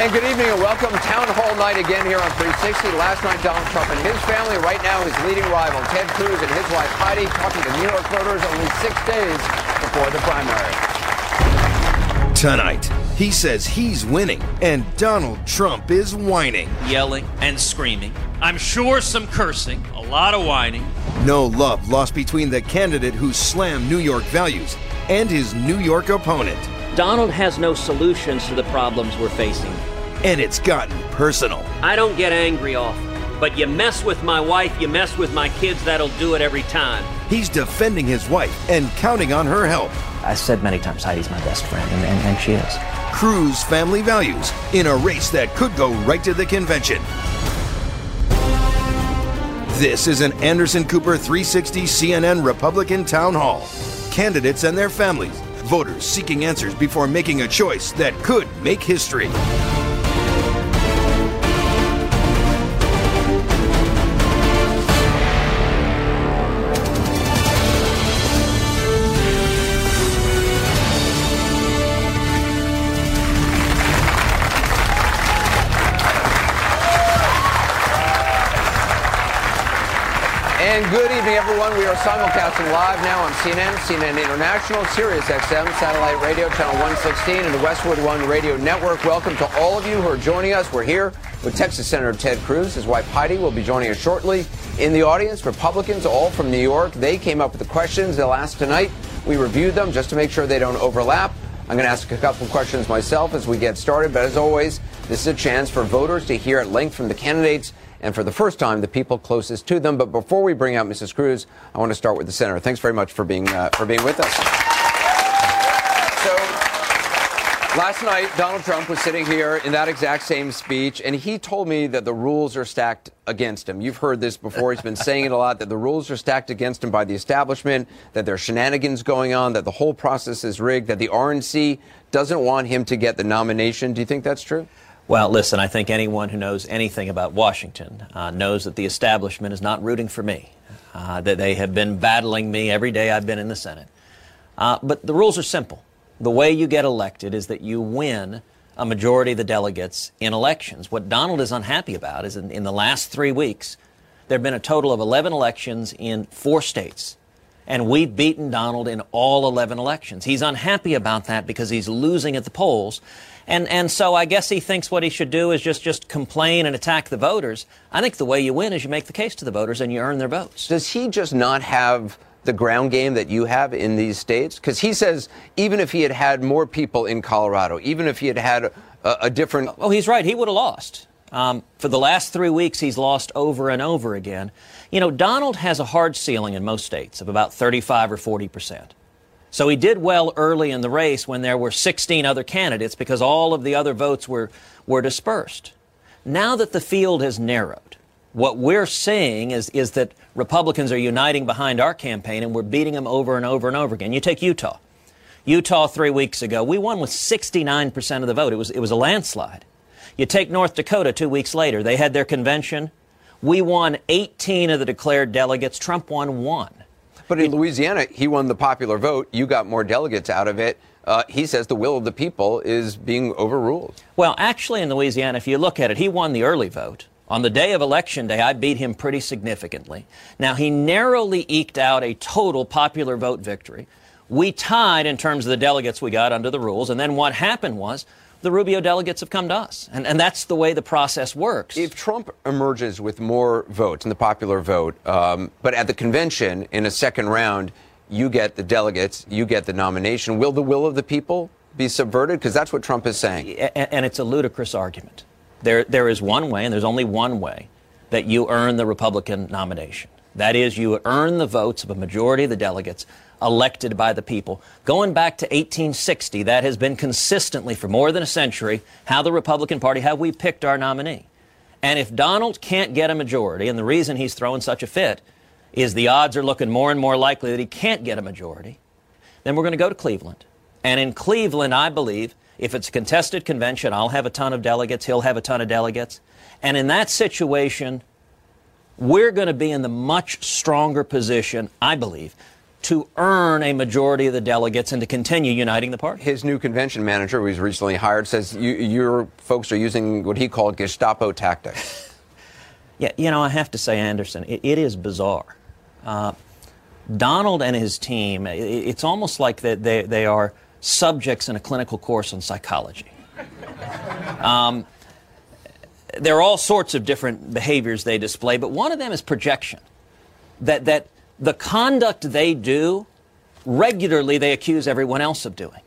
And good evening and welcome. Town Hall night again here on 360. Last night, Donald Trump and his family. Right now, his leading rival, Ted Cruz, and his wife, Heidi, talking to New York voters only six days before the primary. Tonight, he says he's winning and Donald Trump is whining. Yelling and screaming. I'm sure some cursing, a lot of whining. No love lost between the candidate who slammed New York values and his New York opponent. Donald has no solutions to the problems we're facing. And it's gotten personal. I don't get angry often, but you mess with my wife, you mess with my kids, that'll do it every time. He's defending his wife and counting on her help. I said many times Heidi's my best friend, and, and, and she is. Cruz family values in a race that could go right to the convention. This is an Anderson Cooper 360 CNN Republican Town Hall. Candidates and their families, voters seeking answers before making a choice that could make history. Everyone. We are simulcasting live now on CNN, CNN International, Sirius XM, Satellite Radio, Channel 116, and the Westwood One Radio Network. Welcome to all of you who are joining us. We're here with Texas Senator Ted Cruz. His wife Heidi will be joining us shortly. In the audience, Republicans, all from New York. They came up with the questions they'll ask tonight. We reviewed them just to make sure they don't overlap. I'm going to ask a couple questions myself as we get started, but as always, this is a chance for voters to hear at length from the candidates and for the first time, the people closest to them. But before we bring out Mrs. Cruz, I want to start with the senator. Thanks very much for being uh, for being with us. So last night, Donald Trump was sitting here in that exact same speech, and he told me that the rules are stacked against him. You've heard this before. He's been saying it a lot that the rules are stacked against him by the establishment, that there are shenanigans going on, that the whole process is rigged, that the RNC doesn't want him to get the nomination. Do you think that's true? Well, listen, I think anyone who knows anything about Washington uh, knows that the establishment is not rooting for me, uh, that they have been battling me every day I've been in the Senate. Uh, but the rules are simple. The way you get elected is that you win a majority of the delegates in elections. What Donald is unhappy about is in, in the last three weeks, there have been a total of 11 elections in four states. And we've beaten Donald in all 11 elections. He's unhappy about that because he's losing at the polls. And, and so I guess he thinks what he should do is just, just complain and attack the voters. I think the way you win is you make the case to the voters and you earn their votes. Does he just not have the ground game that you have in these states? Because he says even if he had had more people in Colorado, even if he had had a, a different. Oh, he's right. He would have lost. Um, for the last three weeks, he's lost over and over again. You know, Donald has a hard ceiling in most states of about 35 or 40 percent. So he did well early in the race when there were 16 other candidates because all of the other votes were, were dispersed. Now that the field has narrowed, what we're seeing is, is that Republicans are uniting behind our campaign and we're beating them over and over and over again. You take Utah. Utah three weeks ago, we won with 69% of the vote. It was, it was a landslide. You take North Dakota two weeks later, they had their convention. We won 18 of the declared delegates. Trump won one. But in Louisiana, he won the popular vote. You got more delegates out of it. Uh, he says the will of the people is being overruled. Well, actually, in Louisiana, if you look at it, he won the early vote. On the day of election day, I beat him pretty significantly. Now, he narrowly eked out a total popular vote victory. We tied in terms of the delegates we got under the rules, and then what happened was the Rubio delegates have come to us. And, and that's the way the process works. If Trump emerges with more votes in the popular vote, um, but at the convention in a second round, you get the delegates, you get the nomination, will the will of the people be subverted? Because that's what Trump is saying. And, and it's a ludicrous argument. There, there is one way, and there's only one way, that you earn the Republican nomination. That is, you earn the votes of a majority of the delegates elected by the people. Going back to 1860, that has been consistently for more than a century how the Republican Party, how we picked our nominee. And if Donald can't get a majority, and the reason he's throwing such a fit is the odds are looking more and more likely that he can't get a majority, then we're going to go to Cleveland. And in Cleveland, I believe, if it's a contested convention, I'll have a ton of delegates, he'll have a ton of delegates. And in that situation, we're going to be in the much stronger position, I believe, to earn a majority of the delegates and to continue uniting the party. His new convention manager, who he's recently hired, says you, your folks are using what he called Gestapo tactics. yeah, you know, I have to say, Anderson, it, it is bizarre. Uh, Donald and his team, it, it's almost like that they, they are subjects in a clinical course on psychology. Um, there are all sorts of different behaviors they display, but one of them is projection. That, that the conduct they do, regularly they accuse everyone else of doing.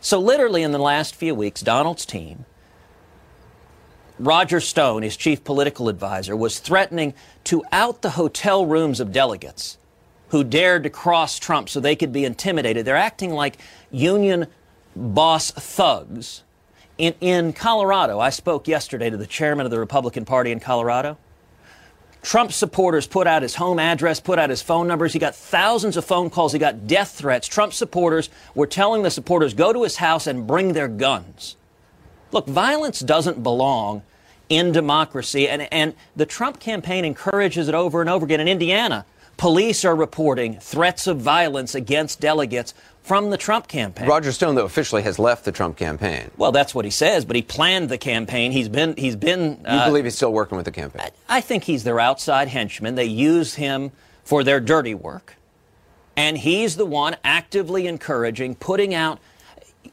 So, literally, in the last few weeks, Donald's team, Roger Stone, his chief political advisor, was threatening to out the hotel rooms of delegates who dared to cross Trump so they could be intimidated. They're acting like union boss thugs. In, in Colorado, I spoke yesterday to the chairman of the Republican Party in Colorado. Trump supporters put out his home address, put out his phone numbers. He got thousands of phone calls. He got death threats. Trump supporters were telling the supporters, go to his house and bring their guns. Look, violence doesn't belong in democracy, and, and the Trump campaign encourages it over and over again. In Indiana, police are reporting threats of violence against delegates from the Trump campaign. Roger Stone, though, officially has left the Trump campaign. Well, that's what he says, but he planned the campaign. He's been, he's been. You uh, believe he's still working with the campaign? I, I think he's their outside henchman. They use him for their dirty work, and he's the one actively encouraging, putting out.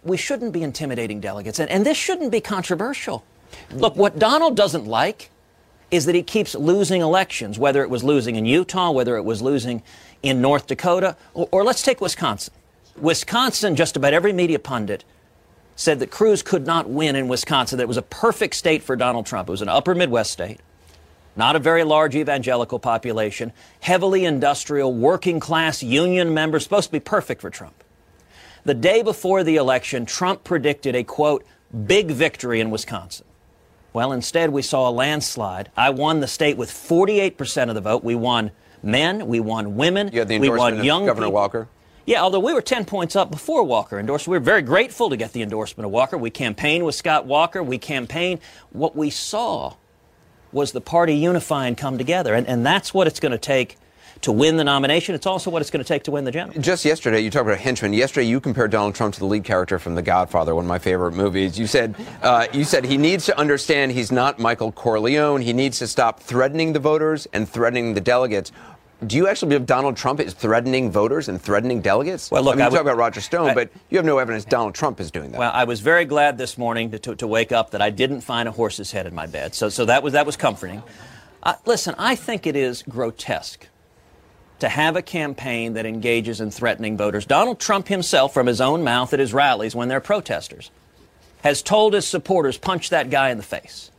We shouldn't be intimidating delegates, and, and this shouldn't be controversial. Look, what Donald doesn't like is that he keeps losing elections, whether it was losing in Utah, whether it was losing in North Dakota, or, or let's take Wisconsin. Wisconsin, just about every media pundit said that Cruz could not win in Wisconsin, that it was a perfect state for Donald Trump. It was an upper Midwest state, not a very large evangelical population, heavily industrial, working class union members, supposed to be perfect for Trump. The day before the election, Trump predicted a quote, big victory in Wisconsin. Well, instead, we saw a landslide. I won the state with 48% of the vote. We won men, we won women, you had the we won young of Governor people. Walker? Yeah, although we were 10 points up before Walker endorsed, we were very grateful to get the endorsement of Walker. We campaigned with Scott Walker. We campaigned. What we saw was the party unify and come together. And, and that's what it's going to take to win the nomination. It's also what it's going to take to win the general. Just yesterday, you talked about henchman. Yesterday, you compared Donald Trump to the lead character from The Godfather, one of my favorite movies. You said uh, you said he needs to understand he's not Michael Corleone. He needs to stop threatening the voters and threatening the delegates do you actually believe Donald Trump is threatening voters and threatening delegates? Well, look, I mean, you I talk about Roger Stone, I, but you have no evidence Donald Trump is doing that. Well, I was very glad this morning to, to, to, wake up that I didn't find a horse's head in my bed. So, so that was that was comforting. Uh, listen, I think it is grotesque to have a campaign that engages in threatening voters. Donald Trump himself, from his own mouth at his rallies when they're protesters, has told his supporters, punch that guy in the face.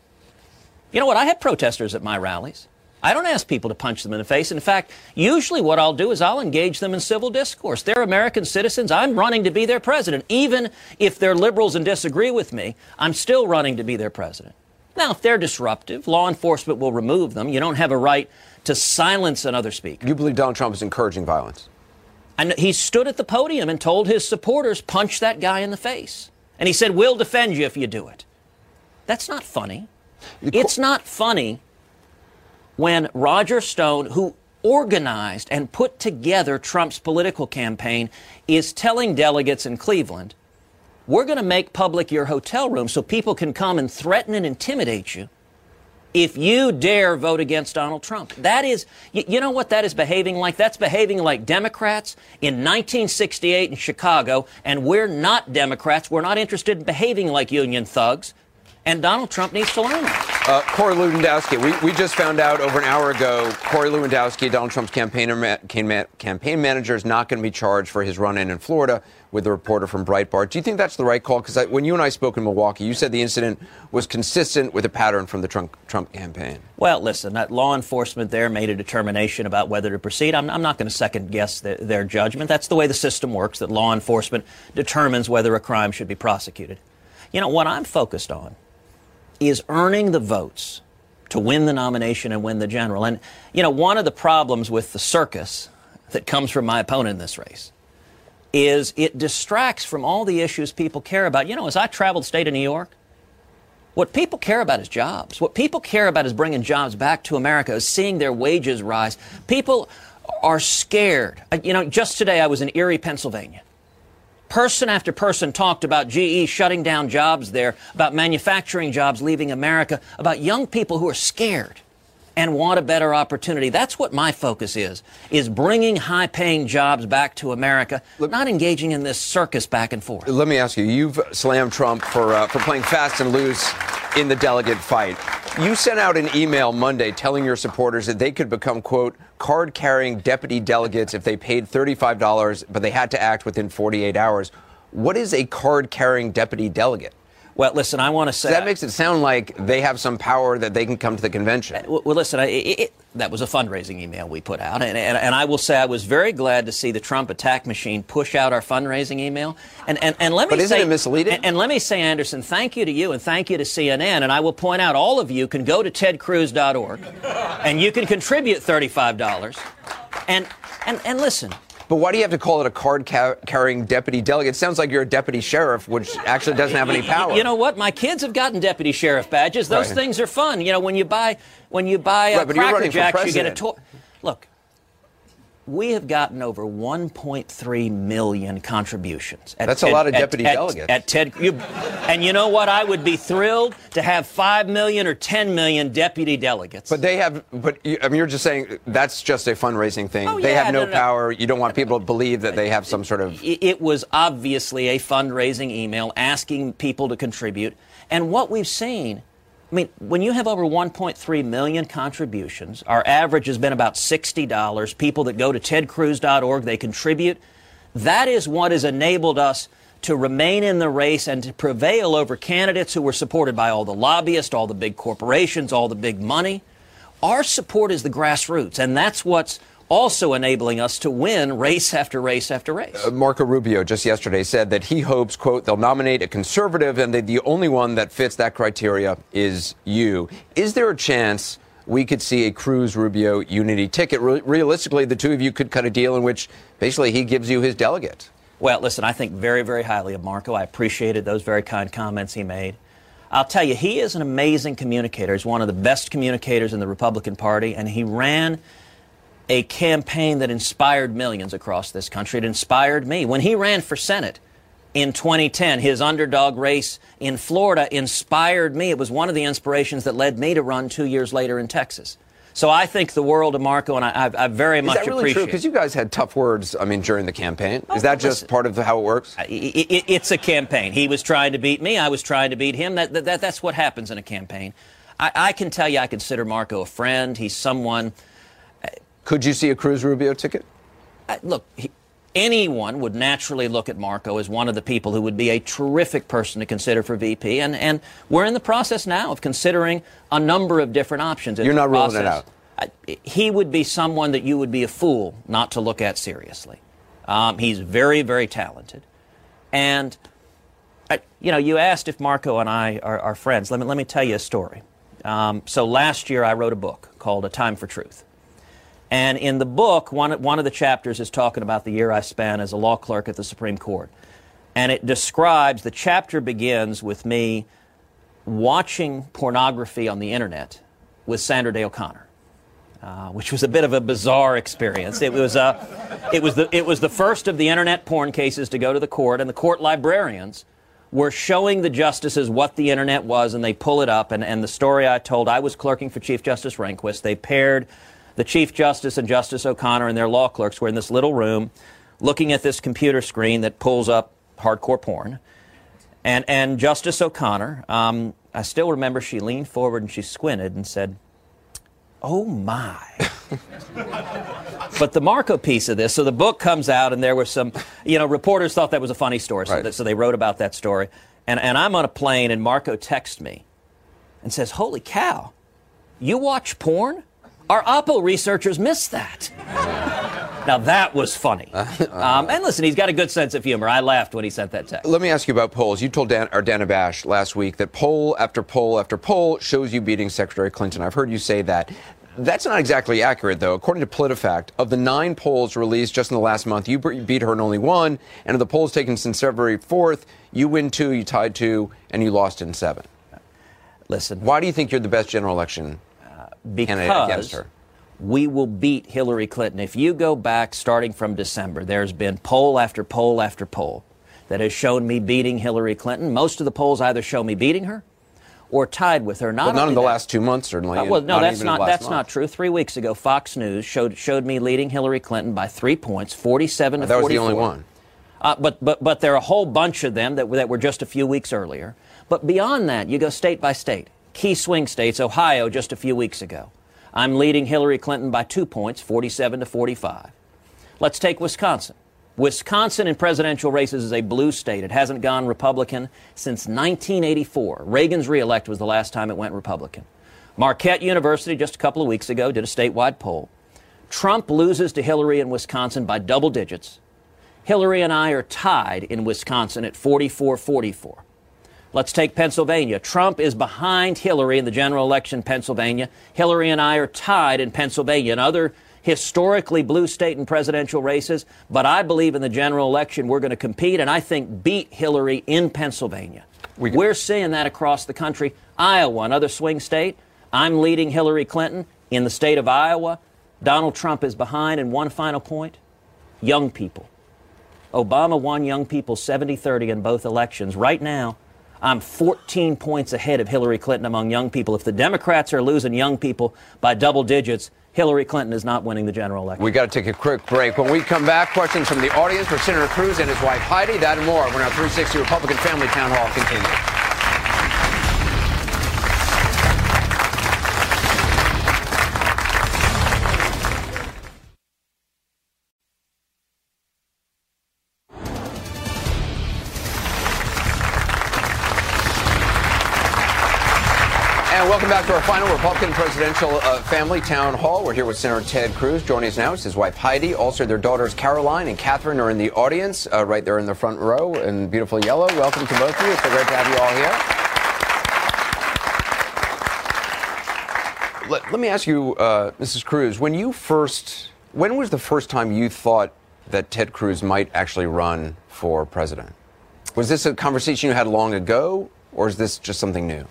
You know what? I have protesters at my rallies. I don't ask people to punch them in the face. In fact, usually what I'll do is I'll engage them in civil discourse. They're American citizens. I'm running to be their president. Even if they're liberals and disagree with me, I'm still running to be their president. Now, if they're disruptive, law enforcement will remove them. You don't have a right to silence another speaker. You believe Donald Trump is encouraging violence? And he stood at the podium and told his supporters, punch that guy in the face. And he said, we'll defend you if you do it. That's not funny. It's not funny when Roger Stone, who organized and put together Trump's political campaign, is telling delegates in Cleveland, we're going to make public your hotel room so people can come and threaten and intimidate you if you dare vote against Donald Trump. That is, you, you, know what that is behaving like? That's behaving like Democrats in 1968 in Chicago, and we're not Democrats. We're not interested in behaving like union thugs and Donald Trump needs to learn that. Uh, Corey Lewandowski, we, we just found out over an hour ago, Corey Lewandowski, Donald Trump's campaign, campaign manager, is not going to be charged for his run-in in Florida with a reporter from Breitbart. Do you think that's the right call? Because when you and I spoke in Milwaukee, you said the incident was consistent with a pattern from the Trump, Trump campaign. Well, listen, that law enforcement there made a determination about whether to proceed. I'm, I'm not going to second guess the, their judgment. That's the way the system works, that law enforcement determines whether a crime should be prosecuted. You know, what I'm focused on is earning the votes to win the nomination and win the general. And, you know, one of the problems with the circus that comes from my opponent in this race is it distracts from all the issues people care about. You know, as I traveled the state of New York, what people care about is jobs. What people care about is bringing jobs back to America, is seeing their wages rise. People are scared. Uh, You know, just today I was in Erie, Pennsylvania. Person after person talked about GE shutting down jobs there, about manufacturing jobs leaving America, about young people who are scared and want a better opportunity. That's what my focus is, is bringing high-paying jobs back to America, not engaging in this circus back and forth. Let me ask you: You've slammed Trump for uh, for playing fast and loose in the delegate fight. You sent out an email Monday telling your supporters that they could become quote card-carrying deputy delegates if they paid thirty-five dollars, but they had to act within forty-eight hours. What is a card-carrying deputy delegate? Well, listen, I want to say That makes it sound like they have some power that they can come to the convention. Uh, well, well, listen, I, it, it, that was a fundraising email we put out. And, and, and I will say I was very glad to see the Trump attack machine push out our fundraising email. And, and, and let me But isn't say, it misleading? And, and let me say, Anderson, thank you to you and thank you to CNN. And I will point out all of you can go to tedcruz.org and you can contribute $35. And, and, and listen, But why do you have to call it a card-carrying deputy delegate? It sounds like you're a deputy sheriff, which actually doesn't have any power. You know what? My kids have gotten deputy sheriff badges. Those Right. things are fun. You know, when you buy when you buy a Right, you're Cracker Jacks, you get a toy. Look, we have gotten over 1.3 million contributions. At That's a lot of deputy at, delegates. At Ted, you, and you know what? I would be thrilled to have 5 million or 10 million deputy delegates. But they have, but you, I mean, you're just saying that's just a fundraising thing. Oh, they yeah, have no, no, no. power. You don't want people to believe that they have some sort of. it was obviously a fundraising email asking people to contribute. And what we've seen, I mean, when you have over 1.3 million contributions, our average has been about $60. People that go to tedcruz.org, they contribute. That is what has enabled us to remain in the race and to prevail over candidates who were supported by all the lobbyists, all the big corporations, all the big money. Our support is the grassroots, and that's what's also enabling us to win race after race after race. Uh, Marco Rubio just yesterday said that he hopes, quote, they'll nominate a conservative and that the only one that fits that criteria is you. Is there a chance we could see a Cruz Rubio unity ticket? Re- realistically, the two of you could cut a deal in which basically he gives you his delegate. Well, listen, I think very, very highly of Marco. I appreciated those very kind comments he made. I'll tell you, he is an amazing communicator. He's one of the best communicators in the Republican Party, and he ran a campaign that inspired millions across this country. It inspired me. When he ran for Senate in 2010, his underdog race in Florida inspired me. It was one of the inspirations that led me to run two years later in Texas. So I think the world of Marco, and I, I, I very Is much that really appreciate true? Because you guys had tough words, I mean, during the campaign. Oh, Is that just listen. part of how it works? I- I- I- it's a campaign. He was trying to beat me. I was trying to beat him. That, that, that's what happens in a campaign. I, I can tell you, I consider Marco a friend. He's someone. Could you see a Cruz Rubio ticket? I, look, he, anyone would naturally look at Marco as one of the people who would be a terrific person to consider for VP. And, and we're in the process now of considering a number of different options. You're not ruling it process. I, he would be someone that you would be a fool not to look at seriously. Um, he's very, very talented. And, I, you know, you asked if Marco and I are, are friends. Let me, let me tell you a story. Um, so last year I wrote a book called A Time for Truth. And in the book, one, one of the chapters is talking about the year I spent as a law clerk at the Supreme Court. And it describes, the chapter begins with me watching pornography on the internet with Sandra Day O'Connor. Uh, which was a bit of a bizarre experience. It was, uh, it, was the, it was the first of the internet porn cases to go to the court, and the court librarians were showing the justices what the internet was, and they pull it up. And, and the story I told, I was clerking for Chief Justice Rehnquist. They paired the Chief Justice and Justice O'Connor and their law clerks were in this little room looking at this computer screen that pulls up hardcore porn. And, and Justice O'Connor, um, I still remember she leaned forward and she squinted and said, Oh my. but the Marco piece of this, so the book comes out, and there were some, you know, reporters thought that was a funny story, so, Right. that, so they wrote about that story. And, and I'm on a plane, and Marco texts me and says, Holy cow, you watch porn? Our Oppo researchers missed that. now that was funny. Um, and listen, he's got a good sense of humor. I laughed when he sent that text. Let me ask you about polls. You told Dan, or Dana Bash last week that poll after poll after poll shows you beating Secretary Clinton. I've heard you say that. That's not exactly accurate, though. According to PolitiFact, of the nine polls released just in the last month, you beat her in only one. And of the polls taken since February 4th, you win two, you tied two, and you lost in seven. Listen, Why do you think you're the best general election because her? we will beat Hillary Clinton. If you go back starting from December, there's been poll after poll after poll that has shown me beating Hillary Clinton. Most of the polls either show me beating her or tied with her. Not well, none in the that, last two months, certainly. Uh, well, no, not that's not that's month. not true. Three weeks ago, Fox News showed showed me leading Hillary Clinton by three points, forty-seven to that forty-four. That was the only one. Uh, but but but there are a whole bunch of them that that were just a few weeks earlier. But beyond that, you go state by state. Key swing states, Ohio, just a few weeks ago. I'm leading Hillary Clinton by two points, 47 to 45. Let's take Wisconsin. Wisconsin in presidential races is a blue state. It hasn't gone Republican since 1984. Reagan's reelect was the last time it went Republican. Marquette University, just a couple of weeks ago, did a statewide poll. Trump loses to Hillary in Wisconsin by double digits. Hillary and I are tied in Wisconsin at 44 44. Let's take Pennsylvania. Trump is behind Hillary in the general election in Pennsylvania. Hillary and I are tied in Pennsylvania. and other historically blue state and presidential races, but I believe in the general election we're going to compete and I think beat Hillary in Pennsylvania. We are seeing that across the country. Iowa, another swing state. I'm leading Hillary Clinton in the state of Iowa. Donald Trump is behind. And one final point young people. Obama won young people 70 30 in both elections. Right now, I'm 14 points ahead of Hillary Clinton among young people. If the Democrats are losing young people by double digits, Hillary Clinton is not winning the general election. We got to take a quick break. When we come back, questions from the audience for Senator Cruz and his wife Heidi. That and more when our 360 Republican Family Town Hall continues. To our final Republican presidential uh, family town hall. We're here with Senator Ted Cruz. Joining us now is his wife Heidi. Also, their daughters Caroline and Catherine are in the audience, uh, right there in the front row in beautiful yellow. Welcome to both of you. It's so great to have you all here. Let, let me ask you, uh, Mrs. Cruz, when you first, when was the first time you thought that Ted Cruz might actually run for president? Was this a conversation you had long ago, or is this just something new?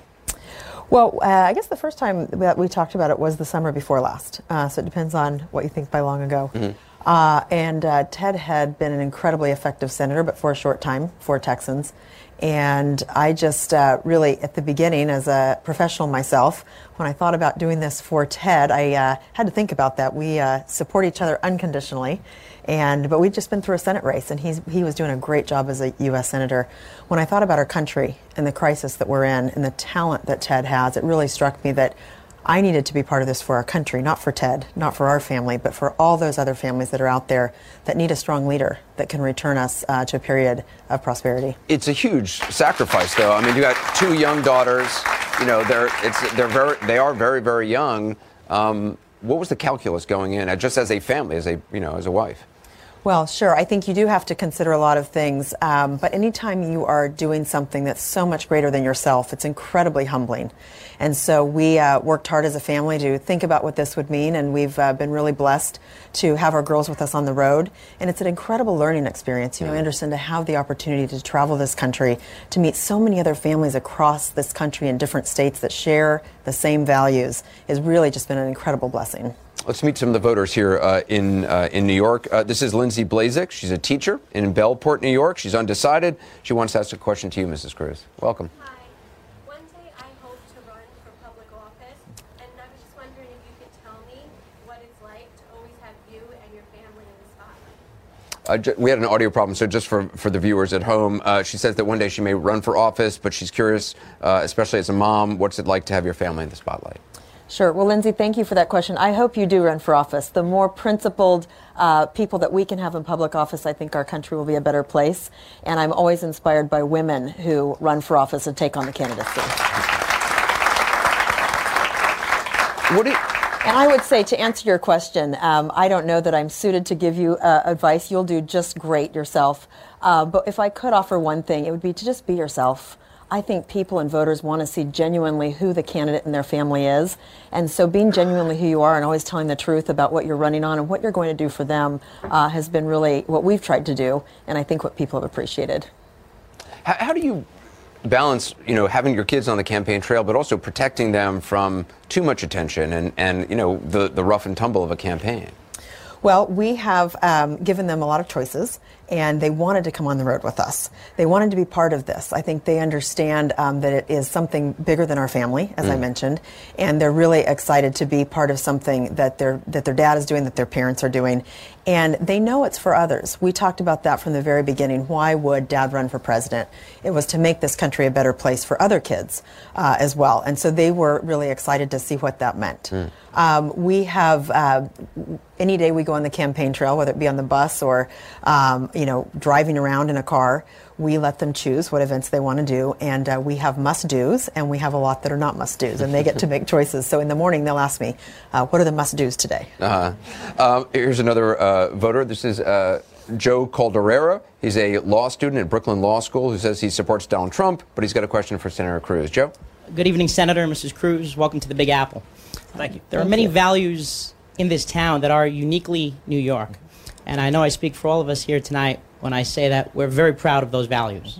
Well, uh, I guess the first time that we talked about it was the summer before last. Uh, so it depends on what you think by long ago. Mm-hmm. Uh, and uh, Ted had been an incredibly effective senator, but for a short time for Texans. And I just uh, really, at the beginning, as a professional myself, when I thought about doing this for Ted, I uh, had to think about that. We support each other unconditionally. And but we'd just been through a Senate race, and he's he was doing a great job as a U.S. senator. When I thought about our country and the crisis that we're in, and the talent that Ted has, it really struck me that I needed to be part of this for our country, not for Ted, not for our family, but for all those other families that are out there that need a strong leader that can return us uh, to a period of prosperity. It's a huge sacrifice, though. I mean, you got two young daughters. You know, they're it's they're very they are very very young. Um, what was the calculus going in, just as a family, as a you know, as a wife? Well, sure. I think you do have to consider a lot of things. Um, but anytime you are doing something that's so much greater than yourself, it's incredibly humbling. And so we uh, worked hard as a family to think about what this would mean. And we've uh, been really blessed to have our girls with us on the road. And it's an incredible learning experience, you know, Anderson, to have the opportunity to travel this country, to meet so many other families across this country in different states that share the same values, has really just been an incredible blessing. Let's meet some of the voters here uh, in uh, in New York. Uh, this is Lindsay Blazek. She's a teacher in Bellport, New York. She's undecided. She wants to ask a question to you, Mrs. Cruz. Welcome. Hi. One day I hope to run for public office, and I was just wondering if you could tell me what it's like to always have you and your family in the spotlight. Uh, we had an audio problem, so just for, for the viewers at home, uh, she says that one day she may run for office, but she's curious, uh, especially as a mom, what's it like to have your family in the spotlight? Sure. Well, Lindsay, thank you for that question. I hope you do run for office. The more principled uh, people that we can have in public office, I think our country will be a better place. And I'm always inspired by women who run for office and take on the candidacy. What do you- and I would say to answer your question, um, I don't know that I'm suited to give you uh, advice. You'll do just great yourself. Uh, but if I could offer one thing, it would be to just be yourself. I think people and voters want to see genuinely who the candidate and their family is. And so being genuinely who you are and always telling the truth about what you're running on and what you're going to do for them uh, has been really what we've tried to do, and I think what people have appreciated. How, how do you balance, you know, having your kids on the campaign trail, but also protecting them from too much attention and, and you know, the, the rough and tumble of a campaign? Well, we have um, given them a lot of choices, and they wanted to come on the road with us. They wanted to be part of this. I think they understand um, that it is something bigger than our family, as I mentioned, and they're really excited to be part of something that their that their dad is doing, that their parents are doing, and they know it's for others. We talked about that from the very beginning. Why would dad run for president? It was to make this country a better place for other kids uh, as well, and so they were really excited to see what that meant. Um, we have uh, any day we go on the campaign trail, whether it be on the bus or um, you know driving around in a car, we let them choose what events they want to do, and uh, we have must dos, and we have a lot that are not must dos, and they get to make choices. So in the morning they'll ask me, uh, "What are the must dos today?" Uh, um, here's another uh, voter. This is uh, Joe Calderera. He's a law student at Brooklyn Law School who says he supports Donald Trump, but he's got a question for Senator Cruz. Joe? Good evening, Senator and Mrs. Cruz. Welcome to the Big Apple. Thank you. There are many values in this town that are uniquely New York. And I know I speak for all of us here tonight when I say that we're very proud of those values.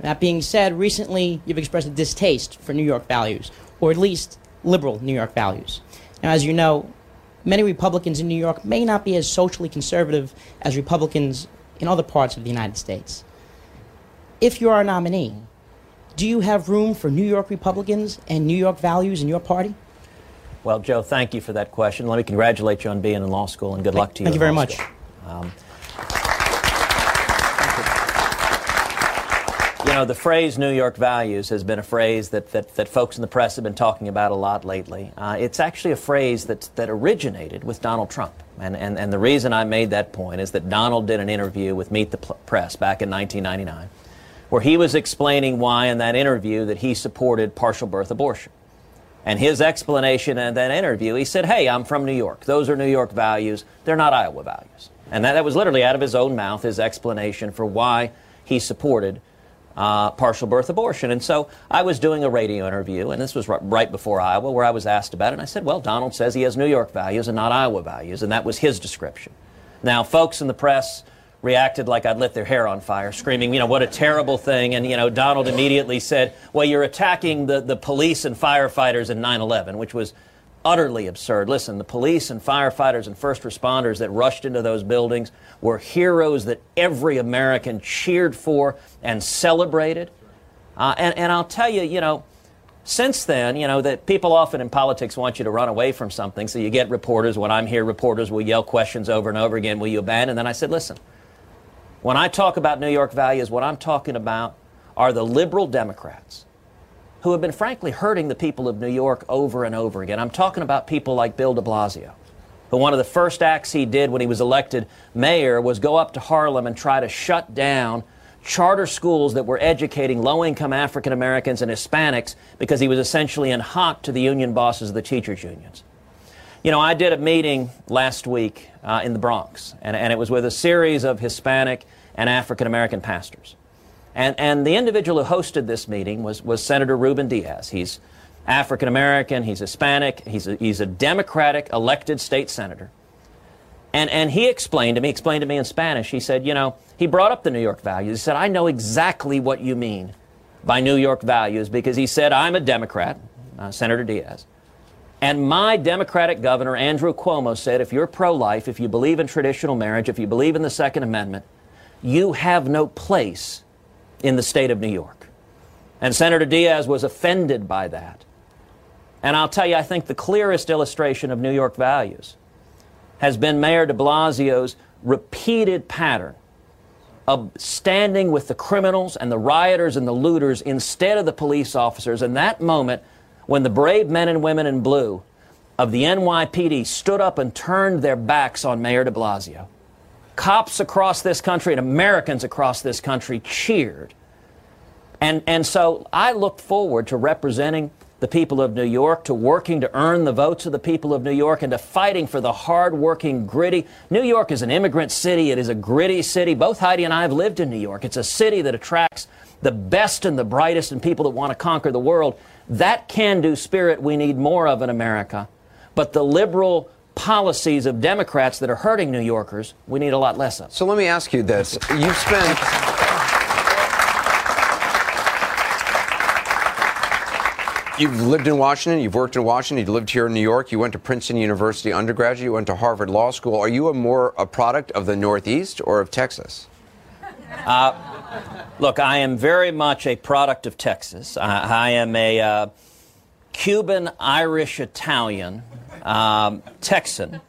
That being said, recently you've expressed a distaste for New York values, or at least liberal New York values. Now, as you know, many Republicans in New York may not be as socially conservative as Republicans in other parts of the United States. If you're a nominee, do you have room for New York Republicans and New York values in your party? Well, Joe, thank you for that question. Let me congratulate you on being in law school and good luck to you. Thank you very much. school. Um, you know, the phrase New York values has been a phrase that, that, that folks in the press have been talking about a lot lately. Uh, it's actually a phrase that, that originated with Donald Trump. And, and, and the reason I made that point is that Donald did an interview with Meet the Pl- Press back in 1999, where he was explaining why in that interview that he supported partial birth abortion. And his explanation in that interview, he said, Hey, I'm from New York. Those are New York values. They're not Iowa values. And that, that was literally out of his own mouth, his explanation for why he supported uh, partial birth abortion. And so I was doing a radio interview, and this was right, right before Iowa, where I was asked about it. And I said, Well, Donald says he has New York values and not Iowa values. And that was his description. Now, folks in the press reacted like I'd lit their hair on fire, screaming, you know, what a terrible thing. And, you know, Donald immediately said, well, you're attacking the, the police and firefighters in 9 11, which was utterly absurd. Listen, the police and firefighters and first responders that rushed into those buildings were heroes that every American cheered for and celebrated. Uh, and, and I'll tell you, you know, since then, you know, that people often in politics want you to run away from something. So you get reporters, when I'm here, reporters will yell questions over and over again, will you abandon? And then I said, listen, when I talk about New York values, what I'm talking about are the liberal Democrats who have been frankly hurting the people of New York over and over again. I'm talking about people like Bill de Blasio, who one of the first acts he did when he was elected mayor was go up to Harlem and try to shut down charter schools that were educating low income African Americans and Hispanics because he was essentially in hot to the union bosses of the teachers' unions. You know, I did a meeting last week uh, in the Bronx, and, and it was with a series of Hispanic and African American pastors. And, and the individual who hosted this meeting was, was Senator Ruben Diaz. He's African American, he's Hispanic, he's a, he's a Democratic elected state senator. And, and he explained to me, explained to me in Spanish, he said, you know, he brought up the New York values. He said, I know exactly what you mean by New York values because he said, I'm a Democrat, uh, Senator Diaz. And my Democratic governor, Andrew Cuomo, said if you're pro life, if you believe in traditional marriage, if you believe in the Second Amendment, you have no place in the state of New York. And Senator Diaz was offended by that. And I'll tell you, I think the clearest illustration of New York values has been Mayor de Blasio's repeated pattern of standing with the criminals and the rioters and the looters instead of the police officers. And that moment, when the brave men and women in blue of the NYPD stood up and turned their backs on Mayor de Blasio, cops across this country and Americans across this country cheered. And, and so I look forward to representing the people of New York, to working to earn the votes of the people of New York, and to fighting for the hard-working, gritty. New York is an immigrant city. It is a gritty city. Both Heidi and I have lived in New York. It's a city that attracts the best and the brightest and people that want to conquer the world. That can-do spirit we need more of in America. But the liberal policies of Democrats that are hurting New Yorkers, we need a lot less of. So let me ask you this. You've spent You've lived in Washington, you've worked in Washington, you lived here in New York, you went to Princeton University undergraduate, you went to Harvard Law School. Are you a more a product of the Northeast or of Texas? Uh, look, I am very much a product of Texas. I, I am a uh, Cuban, Irish, Italian, um, Texan,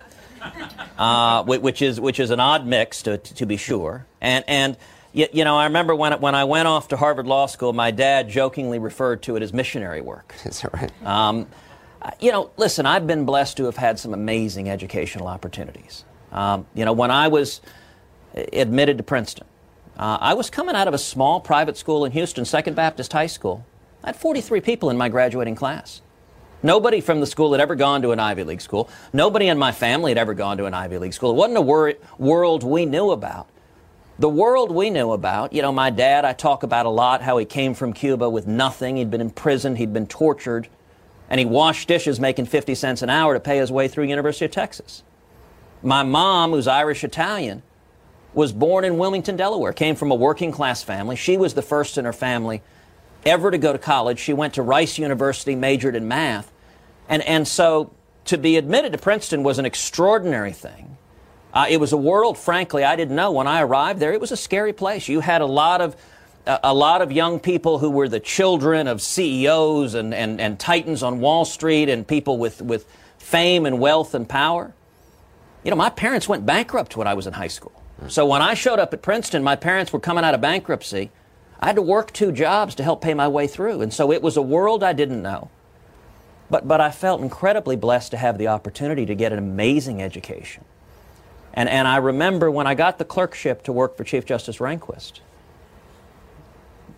uh, which is which is an odd mix to, to be sure. And and you, know, I remember when when I went off to Harvard Law School, my dad jokingly referred to it as missionary work. Is that right? Um, you know, listen, I've been blessed to have had some amazing educational opportunities. Um, you know, when I was admitted to Princeton, uh, I was coming out of a small private school in Houston, Second Baptist High School. I had 43 people in my graduating class. Nobody from the school had ever gone to an Ivy League school. Nobody in my family had ever gone to an Ivy League school. It wasn't a wor- world we knew about. The world we knew about, you know, my dad, I talk about a lot how he came from Cuba with nothing. He'd been imprisoned, he'd been tortured, and he washed dishes making 50 cents an hour to pay his way through University of Texas. My mom, who's Irish Italian, was born in Wilmington, Delaware, came from a working class family. She was the first in her family ever to go to college. She went to Rice University, majored in math. And, and so to be admitted to Princeton was an extraordinary thing. Uh, it was a world, frankly, I didn't know when I arrived there. It was a scary place. You had a lot of a lot of young people who were the children of CEOs and, and, and titans on Wall Street and people with, with fame and wealth and power. You know, my parents went bankrupt when I was in high school. So when I showed up at Princeton, my parents were coming out of bankruptcy. I had to work two jobs to help pay my way through. And so it was a world I didn't know. But, but I felt incredibly blessed to have the opportunity to get an amazing education. And, and I remember when I got the clerkship to work for Chief Justice Rehnquist,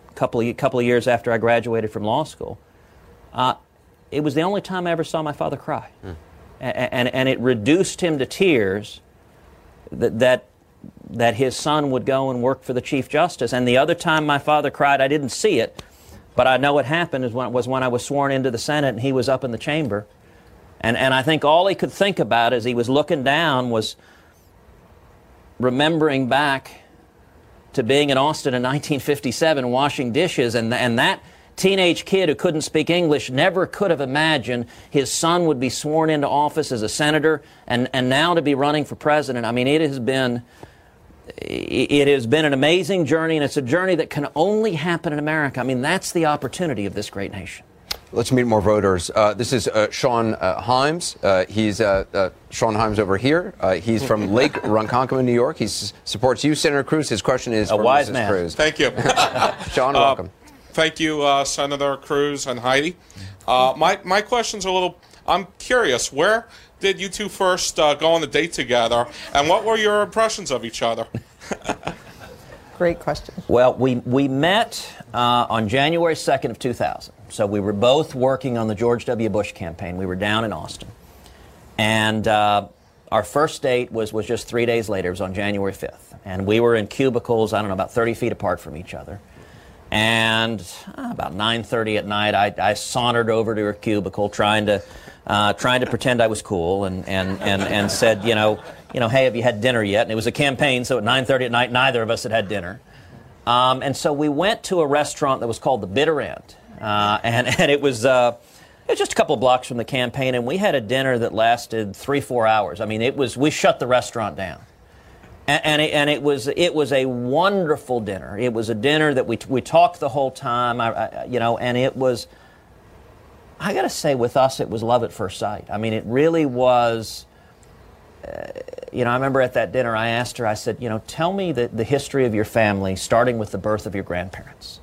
a couple of, couple of years after I graduated from law school, uh, it was the only time I ever saw my father cry. Mm. And, and, and, it reduced him to tears that, that that his son would go and work for the Chief Justice. And the other time my father cried, I didn't see it, but I know what happened when, was when I was sworn into the Senate and he was up in the chamber. And, and I think all he could think about as he was looking down was remembering back to being in Austin in 1957 washing dishes and, and that teenage kid who couldn't speak English never could have imagined his son would be sworn into office as a senator and, and now to be running for president. I mean, it has been it has been an amazing journey, and it's a journey that can only happen in America. I mean, that's the opportunity of this great nation. Let's meet more voters. Uh, this is uh, Sean uh, Himes. Uh, he's uh, uh, Sean Himes over here. he's from Lake Ronkonkoma, New York. He s- supports you, Senator Cruz. His question is a wise Mrs. man. Cruz. Thank you, Sean. welcome. Thank you, Senator Cruz and Heidi. my my question's a little. I'm curious. Where did you two first uh, go on a date together, and what were your impressions of each other? Great question. Well, we, we met uh, on January 2nd of 2000. So we were both working on the George W. Bush campaign. We were down in Austin. And uh, our first date was, was just three days later. It was on January 5th. And we were in cubicles, I don't know, about 30 feet apart from each other. And uh, about 9.30 at night, I, I sauntered over to her cubicle trying to uh, trying to pretend I was cool and, and, and, and said, you know, you know, hey, have you had dinner yet? And it was a campaign, so at 9.30 at night, neither of us had had dinner. Um, and so we went to a restaurant that was called The Bitter End. Uh, and, and it was, uh, it was just a couple blocks from the campaign, and we had a dinner that lasted three, four hours. I mean, it was, we shut the restaurant down. And, and, it, and it, was, it was a wonderful dinner. It was a dinner that we, we talked the whole time, I, I, you know, and it was, I got to say, with us, it was love at first sight. I mean, it really was. Uh, you know, I remember at that dinner, I asked her, I said, you know, tell me the, the history of your family, starting with the birth of your grandparents.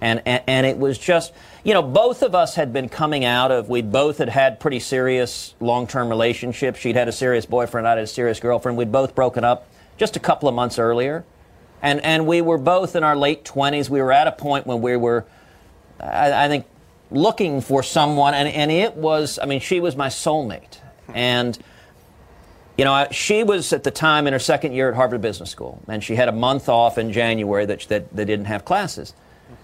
And, and, and it was just, you know, both of us had been coming out of, we both had had pretty serious long term relationships. She'd had a serious boyfriend, I had a serious girlfriend. We'd both broken up just a couple of months earlier. And, and we were both in our late 20s. We were at a point when we were, I, I think, looking for someone, and, and it was, I mean, she was my soulmate. Hmm. And, you know, she was at the time in her second year at Harvard Business School, and she had a month off in January that, that they didn't have classes.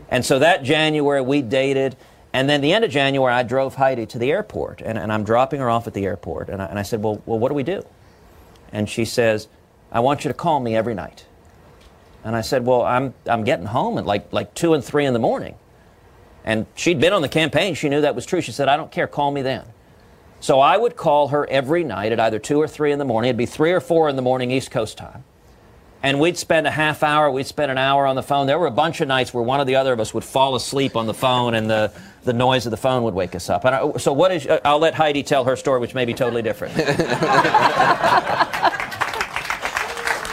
And so that January we dated, and then the end of January I drove Heidi to the airport, and, and I'm dropping her off at the airport. And I, and I said, well, well, what do we do? And she says, I want you to call me every night. And I said, well, I'm, I'm getting home at like, like 2 and 3 in the morning. And she'd been on the campaign. She knew that was true. She said, I don't care. Call me then. So I would call her every night at either 2 or 3 in the morning. It'd be 3 or 4 in the morning East Coast time. And we'd spend a half hour, we'd spend an hour on the phone. There were a bunch of nights where one or the other of us would fall asleep on the phone and the, the noise of the phone would wake us up. I, so, what is, uh, I'll let Heidi tell her story, which may be totally different.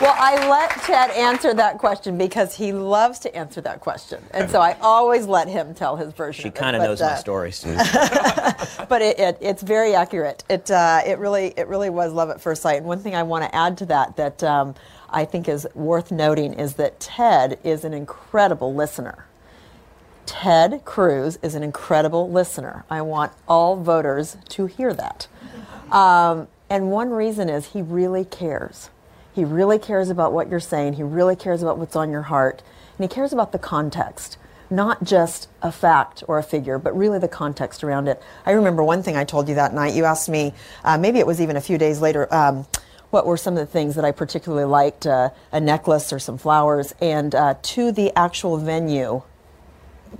Well, I let Ted answer that question because he loves to answer that question, and so I always let him tell his version. She kind of knows uh, my stories. but it, it, it's very accurate. It, uh, it, really, it really was love at first sight. And one thing I want to add to that that um, I think is worth noting is that Ted is an incredible listener. Ted Cruz is an incredible listener. I want all voters to hear that. Um, and one reason is he really cares. He really cares about what you're saying. He really cares about what's on your heart. And he cares about the context, not just a fact or a figure, but really the context around it. I remember one thing I told you that night. You asked me, uh, maybe it was even a few days later, um, what were some of the things that I particularly liked uh, a necklace or some flowers. And uh, to the actual venue,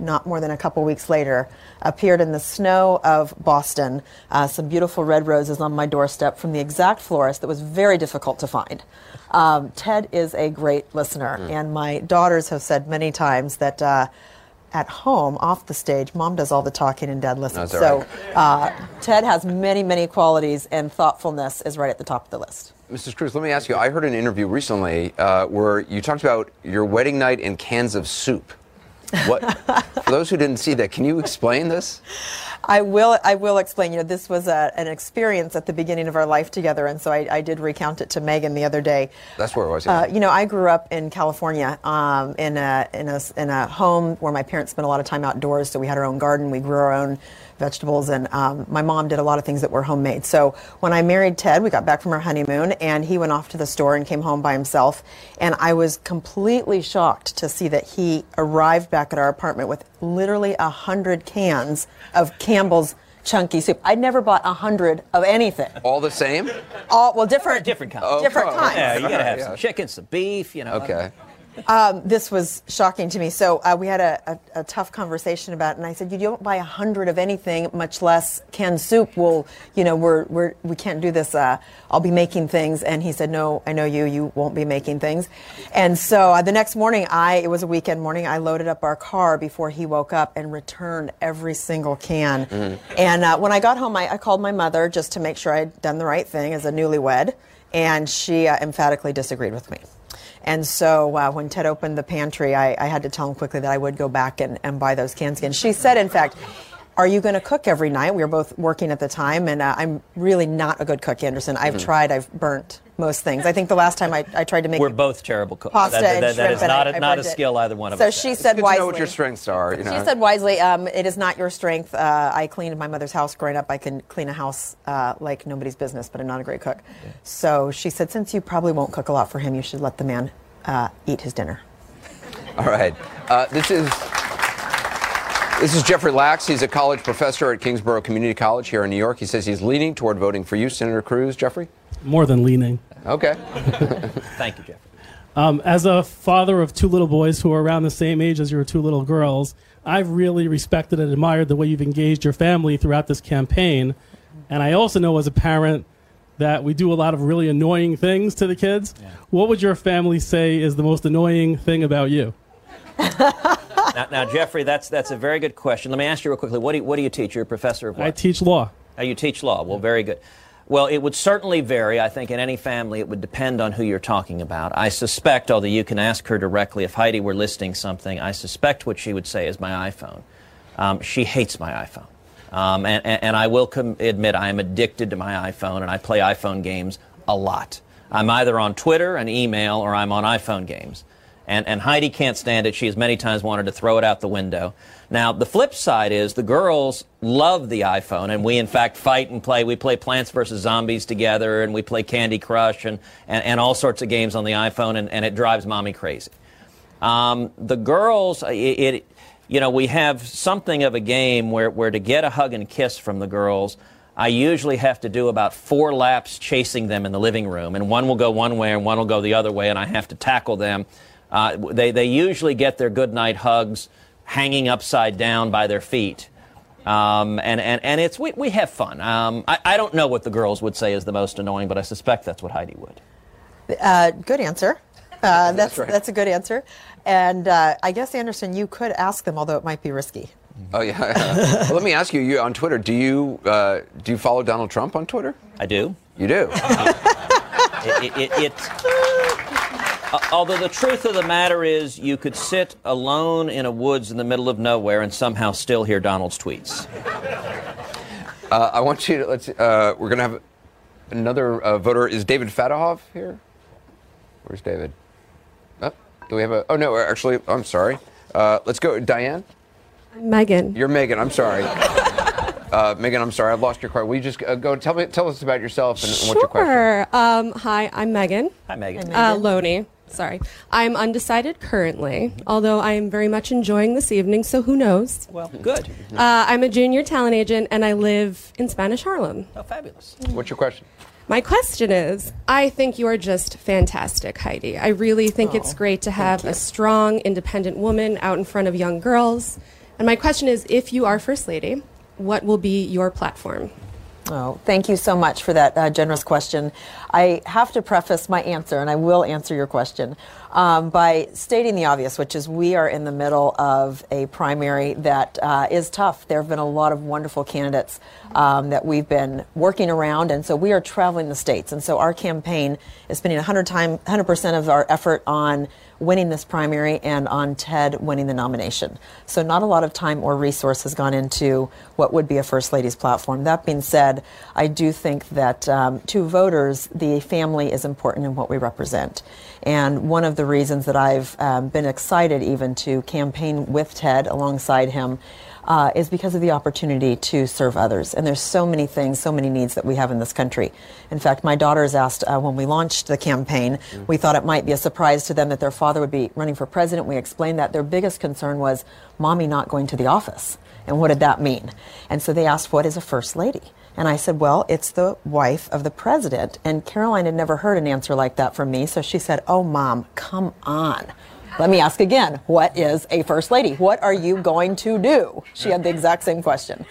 not more than a couple weeks later, appeared in the snow of Boston. Uh, some beautiful red roses on my doorstep from the exact florist that was very difficult to find. Um, Ted is a great listener, and my daughters have said many times that. Uh, at home, off the stage, mom does all the talking and dad listens. That's so right. uh, Ted has many, many qualities, and thoughtfulness is right at the top of the list. Mrs. Cruz, let me ask you. I heard an interview recently uh, where you talked about your wedding night and cans of soup. What? for those who didn't see that, can you explain this? I will. I will explain. You know, this was a, an experience at the beginning of our life together, and so I, I did recount it to Megan the other day. That's where it was. Uh, you know, I grew up in California um, in, a, in, a, in a home where my parents spent a lot of time outdoors. So we had our own garden, we grew our own vegetables, and um, my mom did a lot of things that were homemade. So when I married Ted, we got back from our honeymoon, and he went off to the store and came home by himself. And I was completely shocked to see that he arrived back at our apartment with literally a hundred cans of Campbell's chunky soup. I'd never bought a hundred of anything. All the same? All well, different, different kinds. Oh, different oh, kinds. yeah, you got to have Yeah. some chicken, some beef, you know. Okay. Um, this was shocking to me. So uh, we had a, a, a tough conversation about it, and I said, "You don't buy a hundred of anything, much less canned soup. Well, you know, we're, we're we can't do this. Uh, I'll be making things." And he said, "No, I know you. You won't be making things." And so uh, the next morning, I it was a weekend morning. I loaded up our car before he woke up and returned every single can. And uh, when I got home, I, I called my mother just to make sure I'd done the right thing as a newlywed, and she uh, emphatically disagreed with me. And so uh, when Ted opened the pantry, I, I had to tell him quickly that I would go back and, and buy those cans again. She said, in fact, are you going to cook every night? We were both working at the time, and uh, I'm really not a good cook, Anderson. I've tried, I've burnt most things. I think the last time I, I tried to make We're both terrible cooks. pasta That- and that- that shrimp, is not, I- a, I not a skill either one of So us So she has. said Good to wisely. know what your strengths are. You know. She said wisely, um, it is not your strength. Uh, I cleaned my mother's house growing up. I can clean a house uh, like nobody's business, but I'm not a great cook. So she said, since you probably won't cook a lot for him, you should let the man uh, eat his dinner. All right. Uh, this is this is Jeffrey Lax. He's a college professor at Kingsborough Community College here in New York. He says he's leaning toward voting for you, Senator Cruz. Jeffrey. More than leaning. Okay. Thank you, Jeffrey. Um, as a father of two little boys who are around the same age as your two little girls, I've really respected and admired the way you've engaged your family throughout this campaign. And I also know as a parent that we do a lot of really annoying things to the kids. What would your family say is the most annoying thing about you? Now, now, Jeffrey, that's that's a very good question. Let me ask you real quickly. What do you, what do you teach? You're a professor of what? I teach law. Oh, you teach law. Well, very good. Well, it would certainly vary. I think in any family, it would depend on who you're talking about. I suspect, although you can ask her directly, if Heidi were listing something, I suspect what she would say is my iPhone. Um, she hates my iPhone. Um, and, and, I will com- admit I am addicted to my iPhone, and I play iPhone games a lot. I'm either on Twitter and email, or I'm on iPhone games. And, and Heidi can't stand it. She has many times wanted to throw it out the window. Now, the flip side is the girls love the iPhone, and we, in fact, fight and play. We play Plants vs. Zombies together, and we play Candy Crush and, and, and all sorts of games on the iPhone, and, and it drives mommy crazy. Um, the girls, it, it, you know, we have something of a game where, where to get a hug and kiss from the girls, I usually have to do about four laps chasing them in the living room, and one will go one way and one will go the other way, and I have to tackle them. Uh, they, they usually get their goodnight hugs hanging upside down by their feet. Um, and, and, and it's, we, we have fun. Um, I, I don't know what the girls would say is the most annoying, but I suspect that's what Heidi would. Uh, good answer. Uh, that's right. that's a good answer. And uh, I guess Anderson, you could ask them, although it might be risky. Oh yeah. well, let me ask you. You on Twitter? Do you uh, do you follow Donald Trump on Twitter? I do. You do. it, it, it, uh, although the truth of the matter is, you could sit alone in a woods in the middle of nowhere and somehow still hear Donald's tweets. Uh, I want you to let's. Uh, we're gonna have another uh, voter. Is David Fadahov here? Where's David? Oh, do we have a? Oh no, actually, I'm sorry. Uh, let's go, Diane. Megan. You're Megan. I'm sorry. Uh, Megan, I'm sorry. I've lost your card. Will you just uh, go tell me, tell us about yourself and, and what's your question? Sure. Um, hi, I'm Megan. Hi, Megan. Uh, Loney. Sorry. I'm undecided currently, although I am very much enjoying this evening, so who knows? Well, good. Uh, I'm a junior talent agent and I live in Spanish Harlem. Oh, fabulous. What's your question? My question is I think you're just fantastic, Heidi. I really think it's great to have a strong, independent woman out in front of young girls. And my question is if you are First Lady, what will be your platform? Oh, thank you so much for that uh, generous question. I have to preface my answer, and I will answer your question, um, by stating the obvious, which is we are in the middle of a primary that uh, is tough. There have been a lot of wonderful candidates um, that we've been working around, and so we are traveling the states. And so our campaign is spending 100 time, 100% of our effort on winning this primary and on Ted winning the nomination. So, not a lot of time or resource has gone into what would be a First Lady's platform. That being said, I do think that um, to voters, the family is important in what we represent. And one of the reasons that I've um, been excited even to campaign with Ted alongside him uh, is because of the opportunity to serve others. And there's so many things, so many needs that we have in this country. In fact, my daughters asked uh, when we launched the campaign, we thought it might be a surprise to them that their father would be running for president. We explained that their biggest concern was mommy not going to the office. And what did that mean? And so they asked, what is a first lady? And I said, well, it's the wife of the president. And Caroline had never heard an answer like that from me. So she said, oh, mom, come on. Let me ask again. What is a first lady? What are you going to do? She had the exact same question.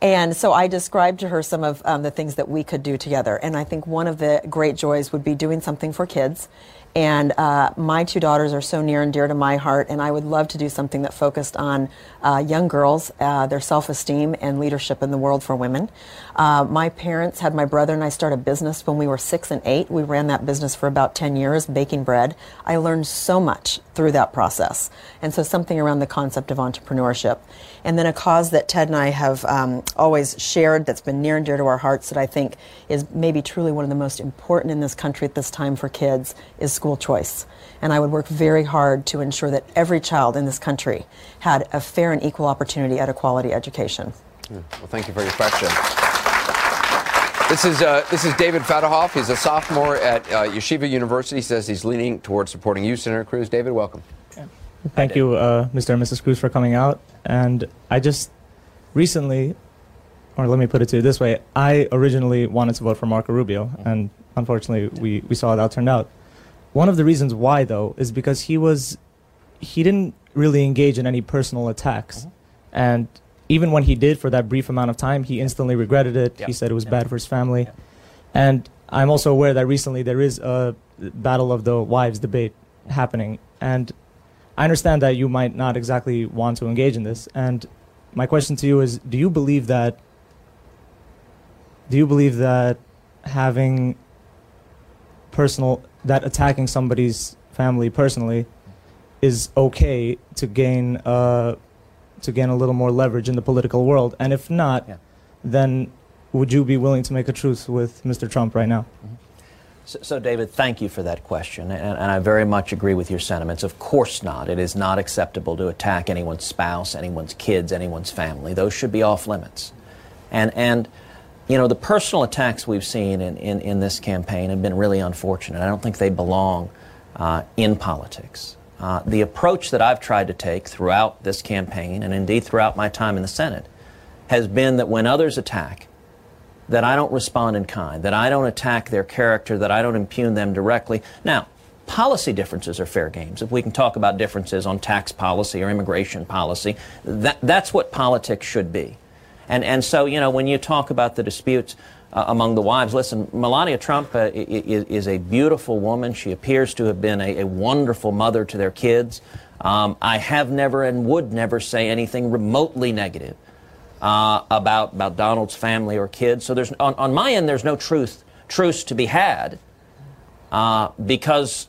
And so I described to her some of um, the things that we could do together. And I think one of the great joys would be doing something for kids. And uh, my two daughters are so near and dear to my heart, and I would love to do something that focused on uh, young girls, uh, their self esteem, and leadership in the world for women. Uh, my parents had my brother and I start a business when we were six and eight. We ran that business for about 10 years, baking bread. I learned so much through that process. And so, something around the concept of entrepreneurship. And then, a cause that Ted and I have um, always shared that's been near and dear to our hearts that I think is maybe truly one of the most important in this country at this time for kids is school choice. And I would work very hard to ensure that every child in this country had a fair and equal opportunity at a quality education. Well, thank you for your question. This is uh, this is David Fadahoff. He's a sophomore at uh, Yeshiva University. He says he's leaning towards supporting you, Senator Cruz. David, welcome. Thank you, uh, Mr. and Mrs. Cruz, for coming out. And I just recently, or let me put it to you this way, I originally wanted to vote for Marco Rubio, and unfortunately, we, we saw how that turned out. One of the reasons why, though, is because he was, he didn't really engage in any personal attacks. And even when he did for that brief amount of time, he instantly regretted it. He said it was bad for his family. And I'm also aware that recently there is a battle of the wives debate happening. And I understand that you might not exactly want to engage in this. And my question to you is do you believe that do you believe that having personal that attacking somebody's family personally is okay to gain uh, to gain a little more leverage in the political world? And if not, then would you be willing to make a truce with Mr. Trump right now? So, so, David, thank you for that question, and, and I very much agree with your sentiments. Of course not. It is not acceptable to attack anyone's spouse, anyone's kids, anyone's family. Those should be off limits. And, and you know, the personal attacks we've seen in, in, in this campaign have been really unfortunate. I don't think they belong uh, in politics. Uh, the approach that I've tried to take throughout this campaign, and indeed throughout my time in the Senate, has been that when others attack, that I don't respond in kind, that I don't attack their character, that I don't impugn them directly. Now, policy differences are fair games. If we can talk about differences on tax policy or immigration policy, that, that's what politics should be. And, and so, you know, when you talk about the disputes uh, among the wives, listen, Melania Trump uh, is, is, a beautiful woman. She appears to have been a, a wonderful mother to their kids. Um, I have never and would never say anything remotely negative uh, about, about Donald's family or kids. So there's, on, on my end, there's no truth, truce to be had uh, because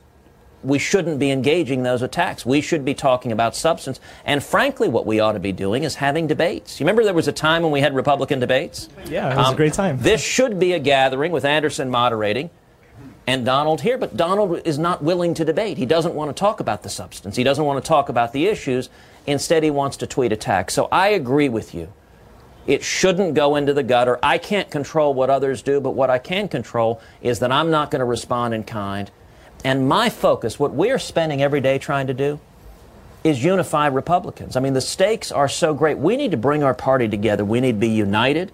we shouldn't be engaging those attacks. We should be talking about substance. And frankly, what we ought to be doing is having debates. You remember there was a time when we had Republican debates? Yeah, it was um, a great time. This should be a gathering with Anderson moderating and Donald here, but Donald is not willing to debate. He doesn't want to talk about the substance. He doesn't want to talk about the issues. Instead, he wants to tweet attacks. So I agree with you. It shouldn't go into the gutter. I can't control what others do, but what I can control is that I'm not going to respond in kind and my focus, what we're spending every day trying to do, is unify Republicans. I mean, the stakes are so great. We need to bring our party together. We need to be united.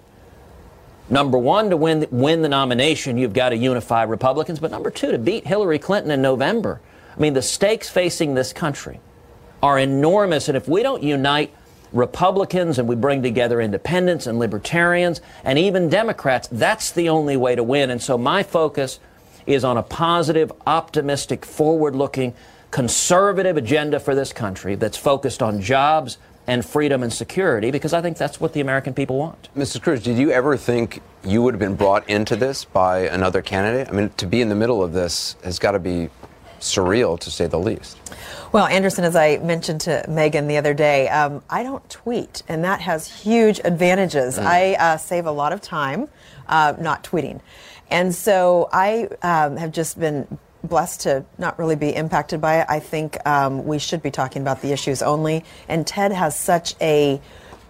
Number one, to win, win the nomination, you've got to unify Republicans. But number two, to beat Hillary Clinton in November. I mean, the stakes facing this country are enormous. And if we don't unite Republicans and we bring together independents and libertarians and even Democrats, that's the only way to win. And so my focus is on a positive, optimistic, forward looking, conservative agenda for this country that's focused on jobs and freedom and security because I think that's what the American people want. Mrs. Cruz, did you ever think you would have been brought into this by another candidate? I mean, to be in the middle of this has got to be surreal to say the least. Well, Anderson, as I mentioned to Megan the other day, um, I don't tweet, and that has huge advantages. Mm. I uh, save a lot of time uh, not tweeting. And so I um, have just been blessed to not really be impacted by it. I think um, we should be talking about the issues only. And Ted has such a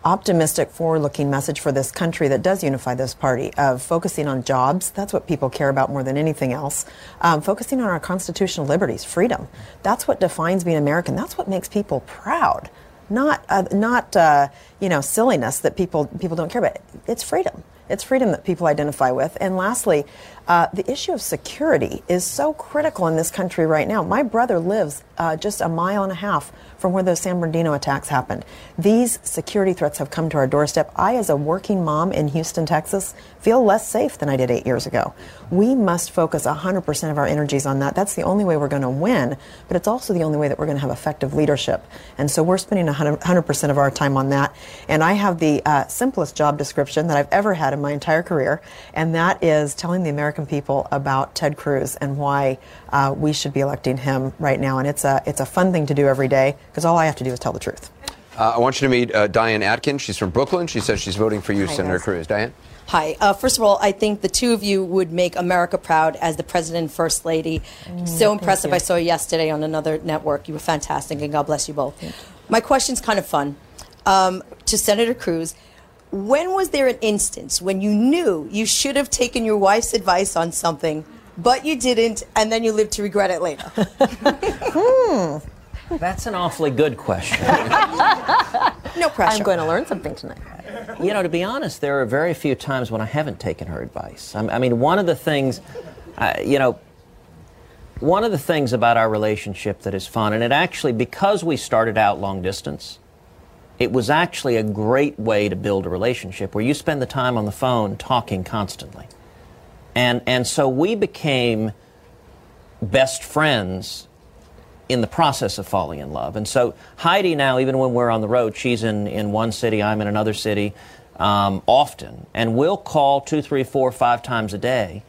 optimistic, forward-looking message for this country that does unify this party of focusing on jobs. That's what people care about more than anything else. Um, focusing on our constitutional liberties, freedom. That's what defines being American. That's what makes people proud. Not, uh, not uh, you know, silliness that people people don't care about. It's freedom. It's freedom that people identify with. And lastly, uh, the issue of security is so critical in this country right now. My brother lives uh, just a mile and a half from where those San Bernardino attacks happened. These security threats have come to our doorstep. I, as a working mom in Houston, Texas, feel less safe than I did eight years ago. We must focus 100% of our energies on that. That's the only way we're going to win, but it's also the only way that we're going to have effective leadership. And so we're spending 100% of our time on that. And I have the uh, simplest job description that I've ever had in my entire career, and that is telling the American people about Ted Cruz and why uh, we should be electing him right now. And it's a, it's a fun thing to do every day because all I have to do is tell the truth. Uh, I want you to meet uh, Diane Atkins. She's from Brooklyn. She says she's voting for you, Hi, Senator guys. Cruz. Diane? Hi. Uh, first of all, I think the two of you would make America proud as the President and First Lady. Mm, so impressive. I saw you yesterday on another network. You were fantastic, and God bless you both. You. My question's kind of fun. Um, to Senator Cruz, when was there an instance when you knew you should have taken your wife's advice on something, but you didn't, and then you lived to regret it later? hmm. That's an awfully good question. no pressure. I'm going to learn something tonight. You know, to be honest, there are very few times when I haven't taken her advice. I mean, one of the things, uh, you know, one of the things about our relationship that is fun, and it actually, because we started out long distance, it was actually a great way to build a relationship where you spend the time on the phone talking constantly. And, and so we became best friends in the process of falling in love. And so Heidi now, even when we're on the road, she's in, in one city, I'm in another city um, often. And we'll call two, three, four, five times a day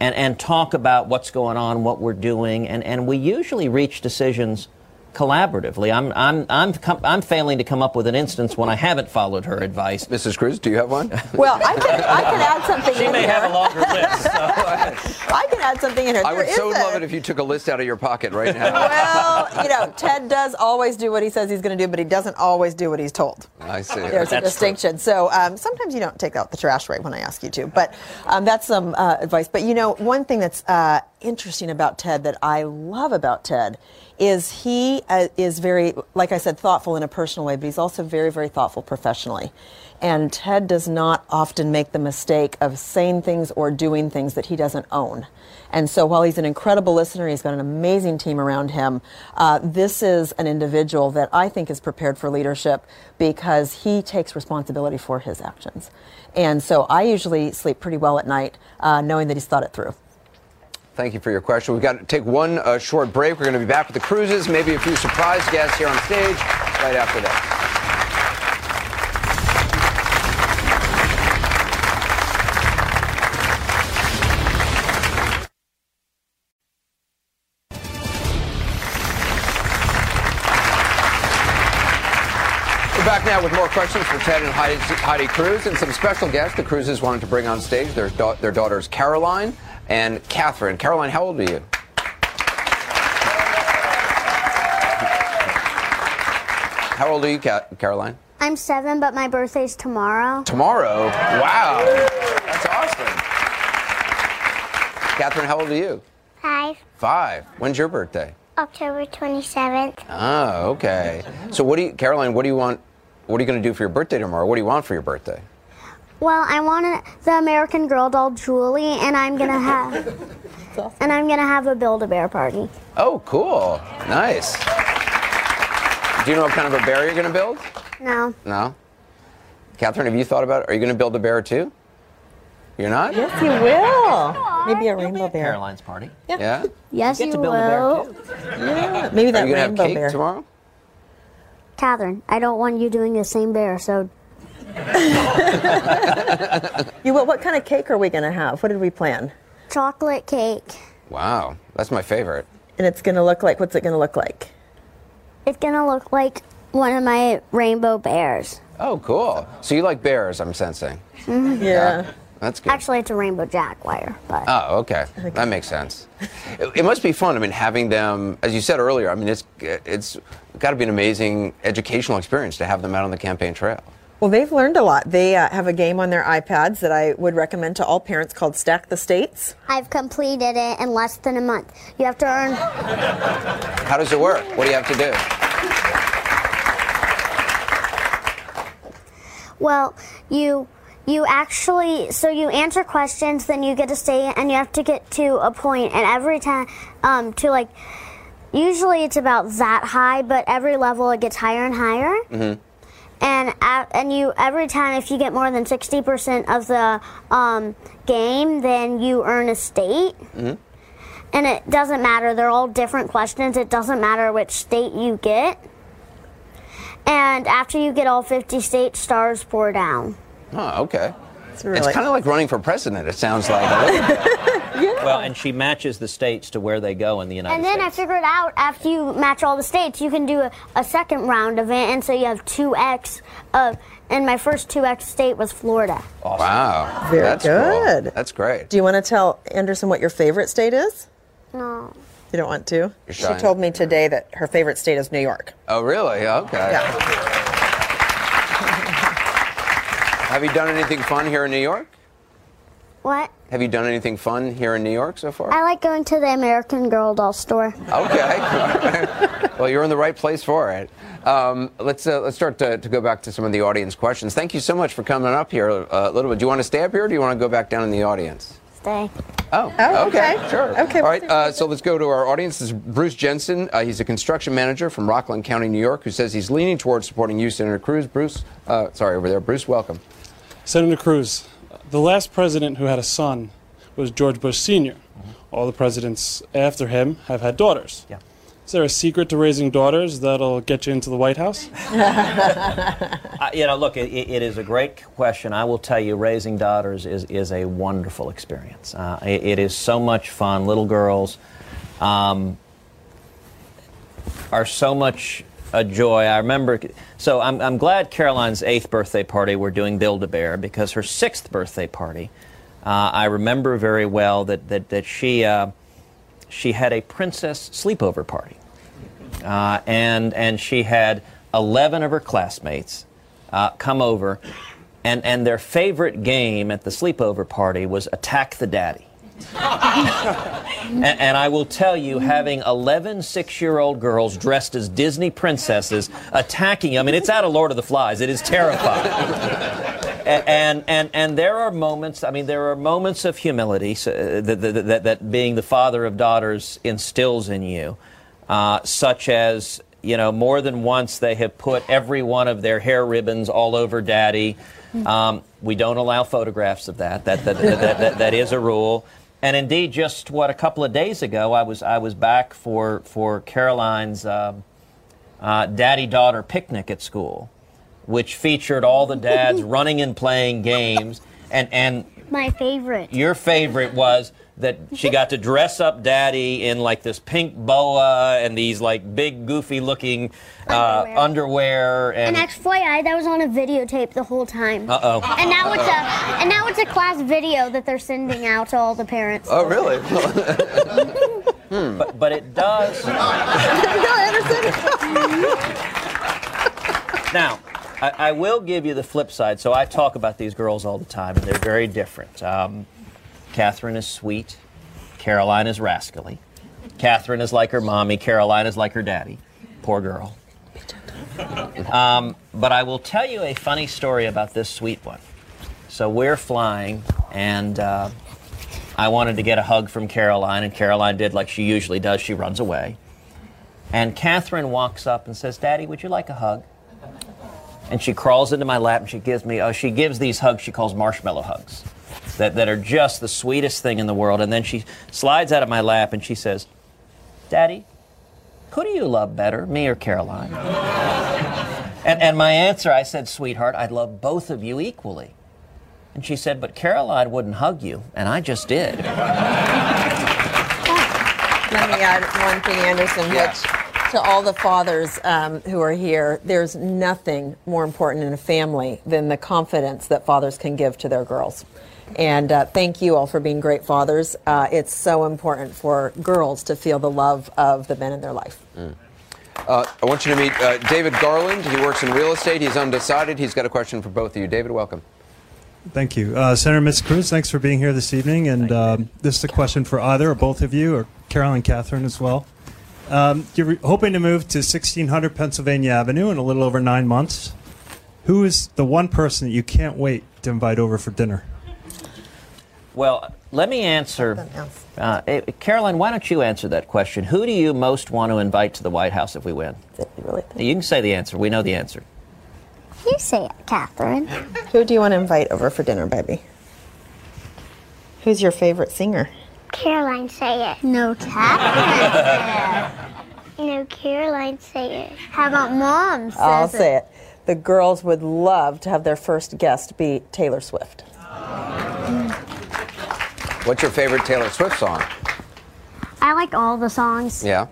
and, and talk about what's going on, what we're doing. And, and we usually reach decisions collaboratively. I'm, I'm, I'm, com- I'm failing to come up with an instance when I haven't followed her advice. Mrs. Cruz, do you have one? Well, I can, I can add something she in may here. have a longer list. So. I can add something in here. I There would so a- love it if you took a list out of your pocket right now. Well, you know, Ted does always do what he says he's going to do, but he doesn't always do what he's told. I see. There's a That's distinction. So um, sometimes you don't take out the trash right when I ask you to, but um, that's some uh, advice. But you know, one thing that's uh, interesting about Ted that I love about Ted is he uh, is very, like I said, thoughtful in a personal way, but he's also very, very thoughtful professionally. And Ted does not often make the mistake of saying things or doing things that he doesn't own. And so while he's an incredible listener, he's got an amazing team around him. Uh, this is an individual that I think is prepared for leadership because he takes responsibility for his actions. And so I usually sleep pretty well at night uh, knowing that he's thought it through. Thank you for your question. We've got to take one uh, short break. We're going to be back with the Cruzes, maybe a few surprise guests here on stage right after that. We're back now with more questions for Ted and Heidi, Heidi Cruz and some special guests the Cruzes wanted to bring on stage. Their, da- their daughters Caroline and Catherine. Caroline, how old are you? How old are you, Ca- Caroline? I'm seven, but my birthday's tomorrow. Tomorrow? Wow. That's awesome. Catherine, how old are you? Five, Five. When's your birthday? October 27th. Oh, ah, okay. So what do you, Caroline, what do you want, what are you going to do for your birthday tomorrow? What do you want for your birthday? Well, I want the American Girl doll Julie, and I'm gonna have, and I'm gonna have a Build-A-Bear party. Oh, cool. Nice. Do you know what kind of a bear you're going to build? No, No? Catherine, have you thought about, are you going to build a bear too? You're not? Yes, you will. Maybe a rainbow bear. Caroline's party. Yeah? yeah. yes, get you to build a bear, will. Yeah, maybe that Are you going to have rainbow cake bear. tomorrow? Catherine, I don't want you doing the same bear, so You, what, what kind of cake are we going to have? What did we plan? chocolate cake. Wow, that's my favorite. And it's going to look like, what's it going to look like? It's gonna look like one of my rainbow bears. Oh, cool. So you like bears, I'm sensing. Mm-hmm. Yeah. That's good. Actually, it's a rainbow jaguar, but Oh, okay. That makes sense. It, it must be fun. I mean, having them, as you said earlier, I mean, it's it's got to be an amazing educational experience to have them out on the campaign trail. Well, they've learned a lot. They uh, have a game on their iPads that I would recommend to all parents called Stack the States. I've completed it in less than a month. You have to earn. How does it work? What do you have to do? Well, you you actually so you answer questions, then you get a state, and you have to get to a point, and every time um, to like. Usually it's about that high, but every level it gets higher and higher. Mm-hmm. And and you every time if you get more than sixty percent of the um, game, then you earn a state. Mm-hmm. And it doesn't matter; they're all different questions. It doesn't matter which state you get. And after you get all fifty state stars pour down. Oh, okay. It's, really- kind of like running for president. It sounds like. a little. Well, and she matches the states to where they go in the United States. And then I States. figured out after you match all the states, you can do a, a second round of it, and so you have two X of. And my first two X state was Florida. Wow. Very That's good. Cool. That's great. Do you want to tell Anderson what your favorite state is? No. You don't want to? You're she told me today that her favorite state is New York. Oh, really? Okay. Yeah. Have you done anything fun here in New York? What? Have you done anything fun here in New York so far? I like going to the American Girl doll store. Okay. well, you're in the right place for it. Um, let's uh, let's start to, to go back to some of the audience questions. Thank you so much for coming up here uh, a little bit. Do you want to stay up here, or do you want to go back down in the audience? Stay. Oh, Oh, okay. okay. sure. Okay, All right, uh, so let's go to our audience. This is Bruce Jensen. Uh, he's a construction manager from Rockland County, New York, who says he's leaning towards supporting you, Senator Cruz. Bruce, uh, sorry, over there. Bruce, welcome. Senator Cruz, the last president who had a son was George Bush Sr. All the presidents after him have had daughters. Yeah. Is there a secret to raising daughters that'll get you into the White House? Uh, you know, look, it, it is a great question. I will tell you, raising daughters is, is a wonderful experience. Uh, it, it is so much fun. Little girls um, are so much a joy. I remember, so I'm, I'm glad Caroline's eighth birthday party we're doing Build a Bear because her sixth birthday party, uh, I remember very well that, that, that she, uh, she had a princess sleepover party. Uh, and, and she had 11 of her classmates uh, come over, and, and their favorite game at the sleepover party was Attack the Daddy. And, and I will tell you, having 11 six year old girls dressed as Disney princesses attacking you, I mean, it's out of Lord of the Flies. It is terrifying. And, and, and there are moments, I mean, there are moments of humility so, uh, that, that, that, that being the father of daughters instills in you, uh, such as, you know, more than once they have put every one of their hair ribbons all over daddy. Um, we don't allow photographs of. That, that, that, that, that, that is a rule. And indeed, just what a couple of days ago, I was I was back for for Caroline's um, uh, daddy-daughter picnic at school, which featured all the dads running and playing games. And and My favorite. your favorite was that she got to dress up daddy in like this pink boa and these like big goofy looking uh, underwear And and. FYI, that was on a videotape the whole time. Uh oh. And now it's a and now it's a class video that they're sending out to all the parents. Oh, really? But, but it does. Now, I, I will give you the flip side. So I talk about these girls all the time, and they're very different. Um, Catherine is sweet. Caroline is rascally. Catherine is like her mommy. Caroline is like her daddy. Poor girl. Um, but I will tell you a funny story about this sweet one. So we're flying, and uh, I wanted to get a hug from Caroline, and Caroline did like she usually does. She runs away. And Catherine walks up and says, Daddy, would you like a hug? And she crawls into my lap and she gives me, oh, she gives these hugs she calls marshmallow hugs that, that are just the sweetest thing in the world. And then she slides out of my lap and she says, Daddy, who do you love better, me or Caroline? and, and my answer, I said, Sweetheart, I love both of you equally. And she said, But Caroline wouldn't hug you. And I just did. Let me add one thing, Anderson, which to all the fathers um, who are here, there's nothing more important in a family than the confidence that fathers can give to their girls. And uh, thank you all for being great fathers. Uh, it's so important for girls to feel the love of the men in their life. Uh, I want you to meet uh, David Garland. He works in real estate. He's undecided. He's got a question for both of you. David, welcome. Thank you. Uh, Senator Ms. Cruz, thanks for being here this evening. And um, this is a question for either or both of you, or Carol and Catherine as well. Um, you're hoping to move to 1600 Pennsylvania Avenue in a little over nine months. Who is the one person that you can't wait to invite over for dinner? Well, let me answer. Uh, eh, Caroline, why don't you answer that question? Who do you most want to invite to the White House if we win? You can say the answer. We know the answer. You say it, Catherine. Who do you want to invite over for dinner, baby? Who's your favorite singer? Caroline, say it. No, Catherine. no, Caroline, say it. How about mom? Says I'll say it. The girls would love to have their first guest be Taylor Swift. What's your favorite Taylor Swift song? I like all the songs. Yeah.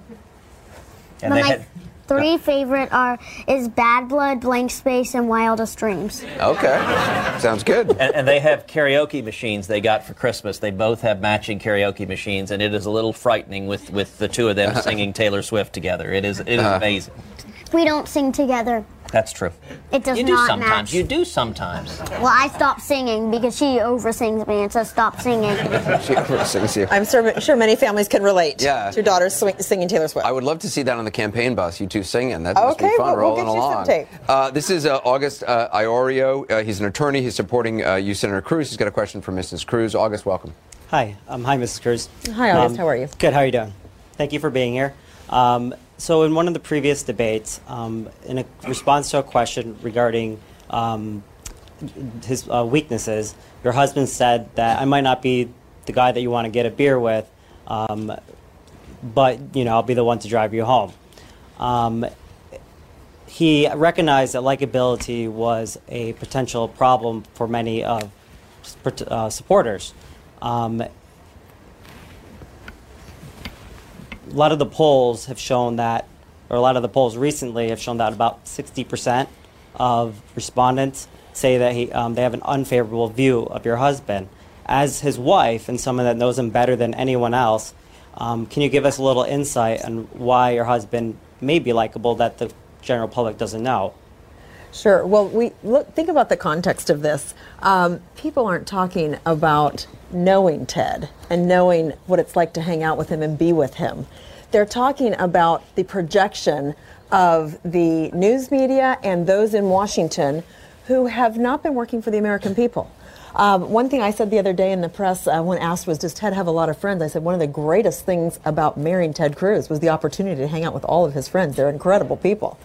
And but they my had- three favorite are is Bad Blood, Blank Space, and Wildest Dreams. Okay. Sounds good. And, and they have karaoke machines they got for Christmas. They both have matching karaoke machines, and it is a little frightening with, with the two of them singing Taylor Swift together. It is it is Uh-huh. amazing. We don't sing together. That's true. It does you do not sometimes. match. You do sometimes. Well, I stopped singing because she oversings me and says stop singing. she oversings you. I'm sure, sure many families can relate Yeah. to your daughters swing, singing Taylor Swift. I would love to see that on the campaign bus. You two singing. That must Okay, be fun. we'll- we'll rolling get you some along. tape. Uh, this is uh, August uh, Iorio. Uh, he's an attorney. He's supporting uh, you, Senator Cruz. He's got a question for Mrs. Cruz. August, welcome. Hi, um, hi, Mrs. Cruz. Hi, August. How are you? Good. How are you doing? Thank you for being here. Um, so, in one of the previous debates, um, in a response to a question regarding um, his uh, weaknesses, your husband said that I might not be the guy that you want to get a beer with, um, but you know I'll be the one to drive you home. Um, he recognized that likability was a potential problem for many of uh, supporters. Um, a lot of the polls have shown that, or a lot of the polls recently have shown that about 60% of respondents say that he, um, they have an unfavorable view of your husband. As his wife and someone that knows him better than anyone else, um, can you give us a little insight on why your husband may be likable that the general public doesn't know? Sure. Well, we look. Think about the context of this. Um, people aren't talking about knowing Ted and knowing what it's like to hang out with him and be with him. They're talking about the projection of the news media and those in Washington who have not been working for the American people. Um, one thing I said the other day in the press uh, when asked was, Does Ted have a lot of friends? I said, One of the greatest things about marrying Ted Cruz was the opportunity to hang out with all of his friends. They're incredible people.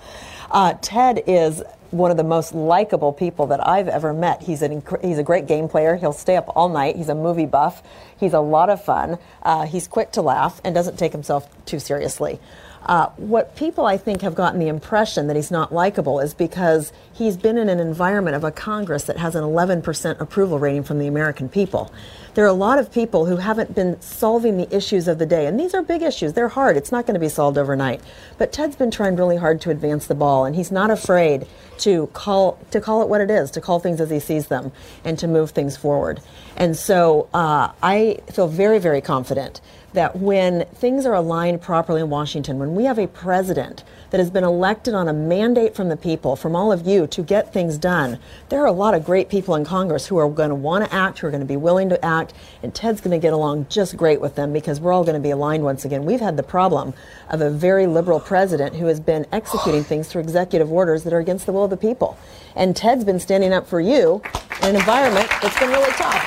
Uh, Ted is one of the most likable people that I've ever met. He's an he's a great game player. He'll stay up all night. He's a movie buff. He's a lot of fun. Uh, he's quick to laugh and doesn't take himself too seriously. Uh, what people, I think, have gotten the impression that he's not likable is because he's been in an environment of a Congress that has an 11% approval rating from the American people. There are a lot of people who haven't been solving the issues of the day, and these are big issues. They're hard. It's not going to be solved overnight. But Ted's been trying really hard to advance the ball, and he's not afraid to call to call it what it is, to call things as he sees them, and to move things forward. And so uh, I feel very, very confident that when things are aligned properly in Washington, when we have a president that has been elected on a mandate from the people, from all of you, to get things done, there are a lot of great people in Congress who are going to want to act, who are going to be willing to act, and Ted's going to get along just great with them because we're all going to be aligned once again. We've had the problem of a very liberal president who has been executing things through executive orders that are against the will of the people. And Ted's been standing up for you in an environment that's been really tough.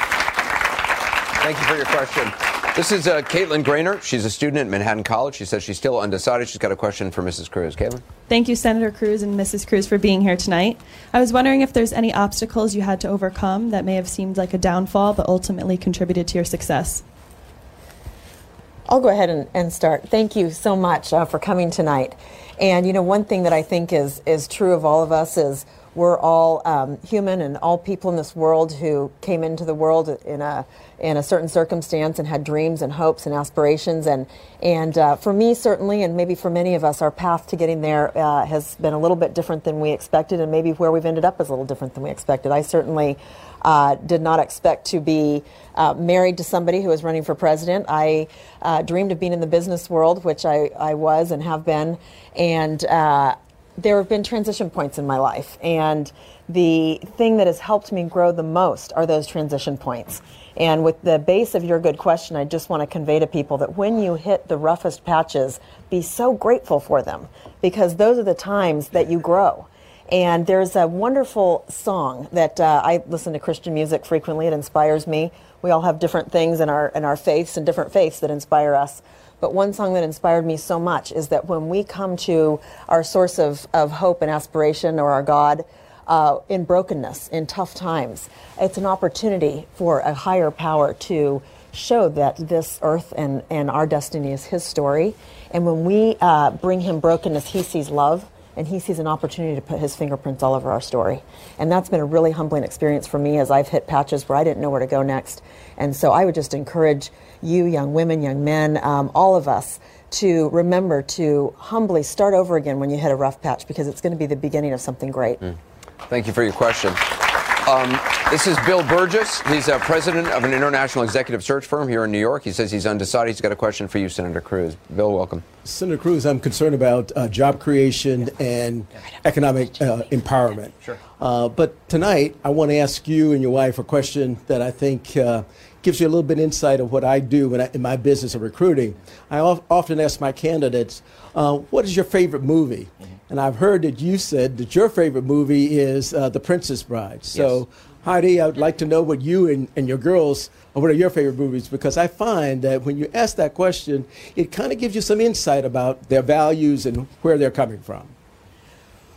Thank you for your question. This is uh, Caitlin Grainer. She's a student at Manhattan College. She says she's still undecided. She's got a question for Mrs. Cruz. Caitlin? Thank you, Senator Cruz and Mrs. Cruz, for being here tonight. I was wondering if there's any obstacles you had to overcome that may have seemed like a downfall but ultimately contributed to your success. I'll go ahead and, and start. Thank you so much uh, for coming tonight. And you know, one thing that I think is is true of all of us is we're all um, human, and all people in this world who came into the world in a in a certain circumstance and had dreams and hopes and aspirations. And and uh, for me, certainly, and maybe for many of us, our path to getting there uh, has been a little bit different than we expected, and maybe where we've ended up is a little different than we expected. I certainly uh, did not expect to be uh, married to somebody who was running for president. I uh, dreamed of being in the business world, which I, I was and have been, and uh, there have been transition points in my life. And the thing that has helped me grow the most are those transition points. And with the base of your good question, I just want to convey to people that when you hit the roughest patches, be so grateful for them because those are the times that you grow. And there's a wonderful song that uh, I listen to Christian music frequently. It inspires me. We all have different things in our in our faiths and different faiths that inspire us. But one song that inspired me so much is that when we come to our source of, of hope and aspiration or our God uh, in brokenness, in tough times, it's an opportunity for a higher power to show that this earth and, and our destiny is His story. And when we uh, bring Him brokenness, He sees love and he sees an opportunity to put his fingerprints all over our story. And that's been a really humbling experience for me as I've hit patches where I didn't know where to go next. And so I would just encourage you, young women, young men, um, all of us, to remember to humbly start over again when you hit a rough patch because it's going to be the beginning of something great. Mm. Thank you for your question. Um, this is Bill Burgess. He's uh, president of an international executive search firm here in New York. He says he's undecided. He's got a question for you, Senator Cruz. Bill, welcome. Senator Cruz, I'm concerned about uh, job creation and economic uh, empowerment. Sure. Uh, but tonight, I want to ask you and your wife a question that I think uh, gives you a little bit insight of what I do I, in my business of recruiting. I often ask my candidates, uh, what is your favorite movie? Mm-hmm. And I've heard that you said that your favorite movie is uh, The Princess Bride. So, yes. Heidi, I would like to know what you and, and your girls, or what are your favorite movies? Because I find that when you ask that question, it kind of gives you some insight about their values and where they're coming from.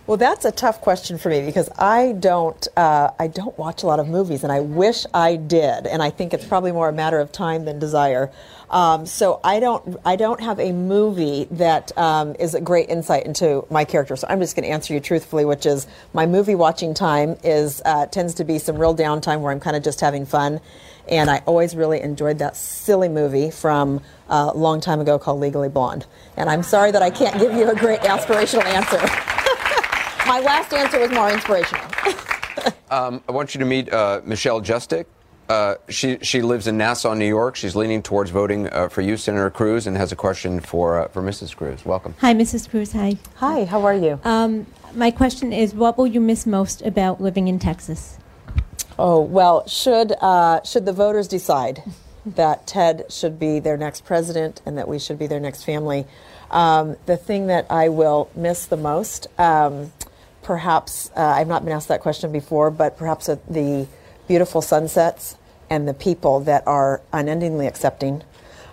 Well, that's a tough question for me because I don't uh, I don't watch a lot of movies, and I wish I did. And I think it's probably more a matter of time than desire. Um, so I don't I don't have a movie that um, is a great insight into my character. So I'm just going to answer you truthfully, which is my movie watching time is uh, tends to be some real downtime where I'm kind of just having fun. And I always really enjoyed that silly movie from uh, a long time ago called Legally Blonde. And I'm sorry that I can't give you a great aspirational answer. My last answer was more inspirational. um, I want you to meet uh, Michelle Justick. Uh, she she lives in Nassau, New York. She's leaning towards voting uh, for you, Senator Cruz, and has a question for uh, for Mrs. Cruz. Welcome. Hi, Mrs. Cruz. Hi. Hi. How are you? Um, my question is, what will you miss most about living in Texas? Oh well, should uh, should the voters decide that Ted should be their next president and that we should be their next family, um, the thing that I will miss the most, um, perhaps uh, I've not been asked that question before, but perhaps the beautiful sunsets and the people that are unendingly accepting,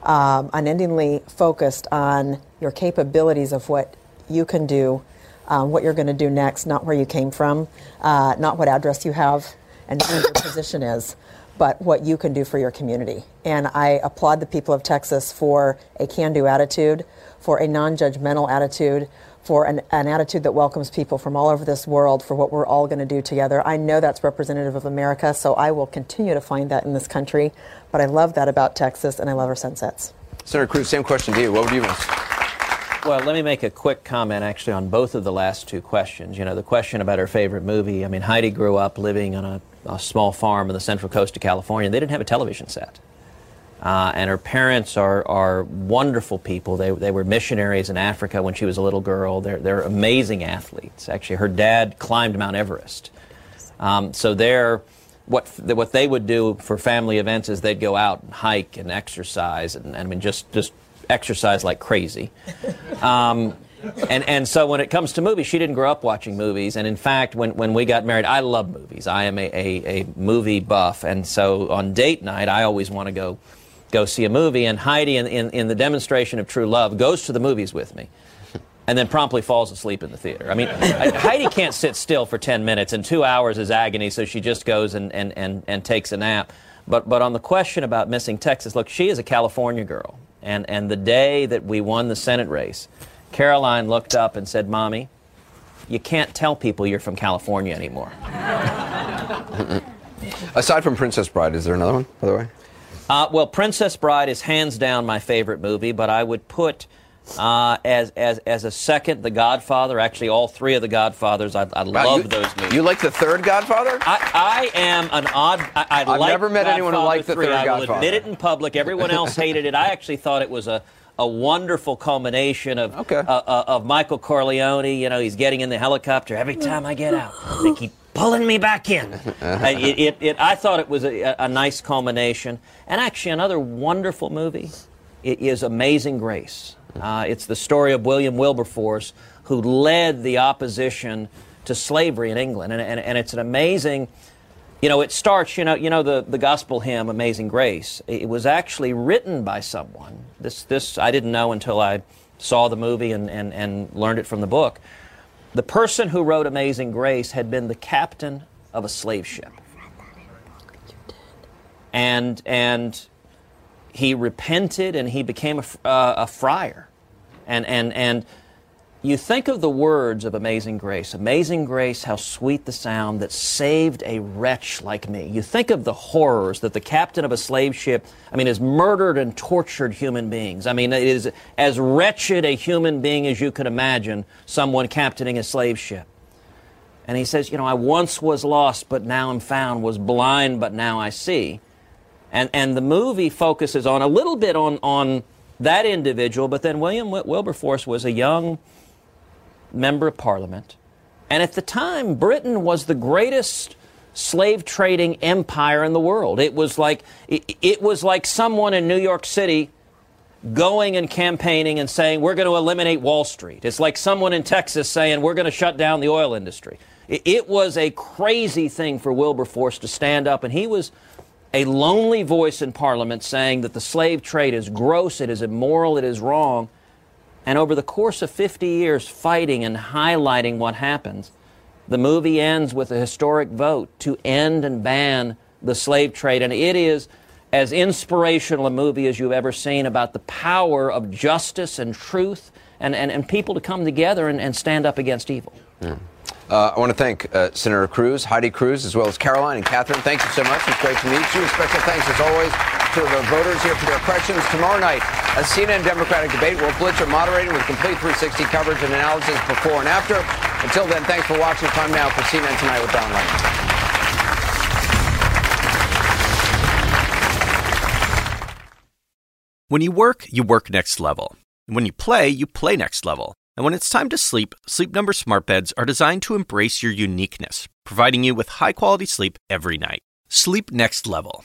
um, unendingly focused on your capabilities of what you can do, um, what you're going to do next, not where you came from, uh, not what address you have, and who your position is, but what you can do for your community. And I applaud the people of Texas for a can do attitude, for a non judgmental attitude, for an, an, attitude that welcomes people from all over this world for what we're all going to do together. I know that's representative of America, so I will continue to find that in this country. But I love that about Texas, and I love our sunsets. Senator Cruz, same question to you. What would you miss? Well, let me make a quick comment actually on both of the last two questions. You know, the question about her favorite movie. I mean, Heidi grew up living on a, a small farm in the central coast of California. They didn't have a television set. Uh, and her parents are, are wonderful people. They, they were missionaries in Africa when she was a little girl. They're, they're amazing athletes. Actually, her dad climbed Mount Everest. Um, so they're, what, what they would do for family events is they'd go out and hike and exercise and, and I mean, just, just exercise like crazy. Um, and, and so when it comes to movies, she didn't grow up watching movies. And in fact, when, when we got married, I love movies. I am a, a, a movie buff. And so on date night, I always want to go, go see a movie. And Heidi, in, in, in the demonstration of true love, goes to the movies with me and then promptly falls asleep in the theater. I mean, Heidi can't sit still for 10 minutes, and two hours is agony, so she just goes and, and, and, and takes a nap. But, but on the question about missing Texas, look, she is a California girl. And, and the day that we won the Senate race, Caroline looked up and said, Mommy, you can't tell people you're from California anymore. Aside from Princess Bride, is there another one, by the way? Uh, well, Princess Bride is hands down my favorite movie, but I would put uh, as, as, as a second, The Godfather. Actually, all three of The Godfathers. I, I love you- those movies. You like the third Godfather? I, I am an odd. I, I I've like never met anyone who liked the 3. third I will Godfather. admit it in public. Everyone else hated it. I actually thought it was a, a wonderful culmination of uh, uh, of Michael Corleone. You know, he's getting in the helicopter every time I get out. They keep pulling me back in. It, it, it, I thought it was a, a nice culmination. And actually, another wonderful movie i- is Amazing Grace. Uh, it's the story of William Wilberforce, who led the opposition to slavery in England. And, and, and it's an amazing, you know, it starts, you know, you know the, the gospel hymn, Amazing Grace. It was actually written by someone. This, this I didn't know until I saw the movie and, and, and learned it from the book. The person who wrote Amazing Grace had been the captain of a slave ship. And, and he repented and he became a, uh, a friar. And, and, and you think of the words of Amazing Grace Amazing Grace, how sweet the sound that saved a wretch like me. You think of the horrors that the captain of a slave ship, I mean, has murdered and tortured human beings. I mean, it is as wretched a human being as you could imagine, someone captaining a slave ship. And he says, You know, I once was lost, but now I'm found, was blind, but now I see. And, and the movie focuses on a little bit on, on that individual, but then William Wilberforce was a young member of parliament. And at the time, Britain was the greatest slave trading empire in the world. It was like, it, it was like someone in New York City going and campaigning and saying, we're going to eliminate Wall Street. It's like someone in Texas saying, we're going to shut down the oil industry. It, it was a crazy thing for Wilberforce to stand up, and he was a lonely voice in Parliament saying that the slave trade is gross, it is immoral, it is wrong. And over the course of 50 years, fighting and highlighting what happens, the movie ends with a historic vote to end and ban the slave trade. And it is as inspirational a movie as you've ever seen about the power of justice and truth and, and, and people to come together and, and stand up against evil. Uh, I want to thank uh, Senator Cruz, Heidi Cruz, as well as Caroline and Catherine. Thank you so much. It's great to meet you. Special thanks, as always, to the voters here for their questions. Tomorrow night, a CNN Democratic debate. Wolf Blitzer moderating with complete 360 coverage and analysis before and after. Until then, thanks for watching. Time now for CNN Tonight with Don Lemon. When you work, you work next level. And when you play, you play next level. And when it's time to sleep, Sleep Number smart beds are designed to embrace your uniqueness, providing you with high-quality sleep every night. Sleep next level.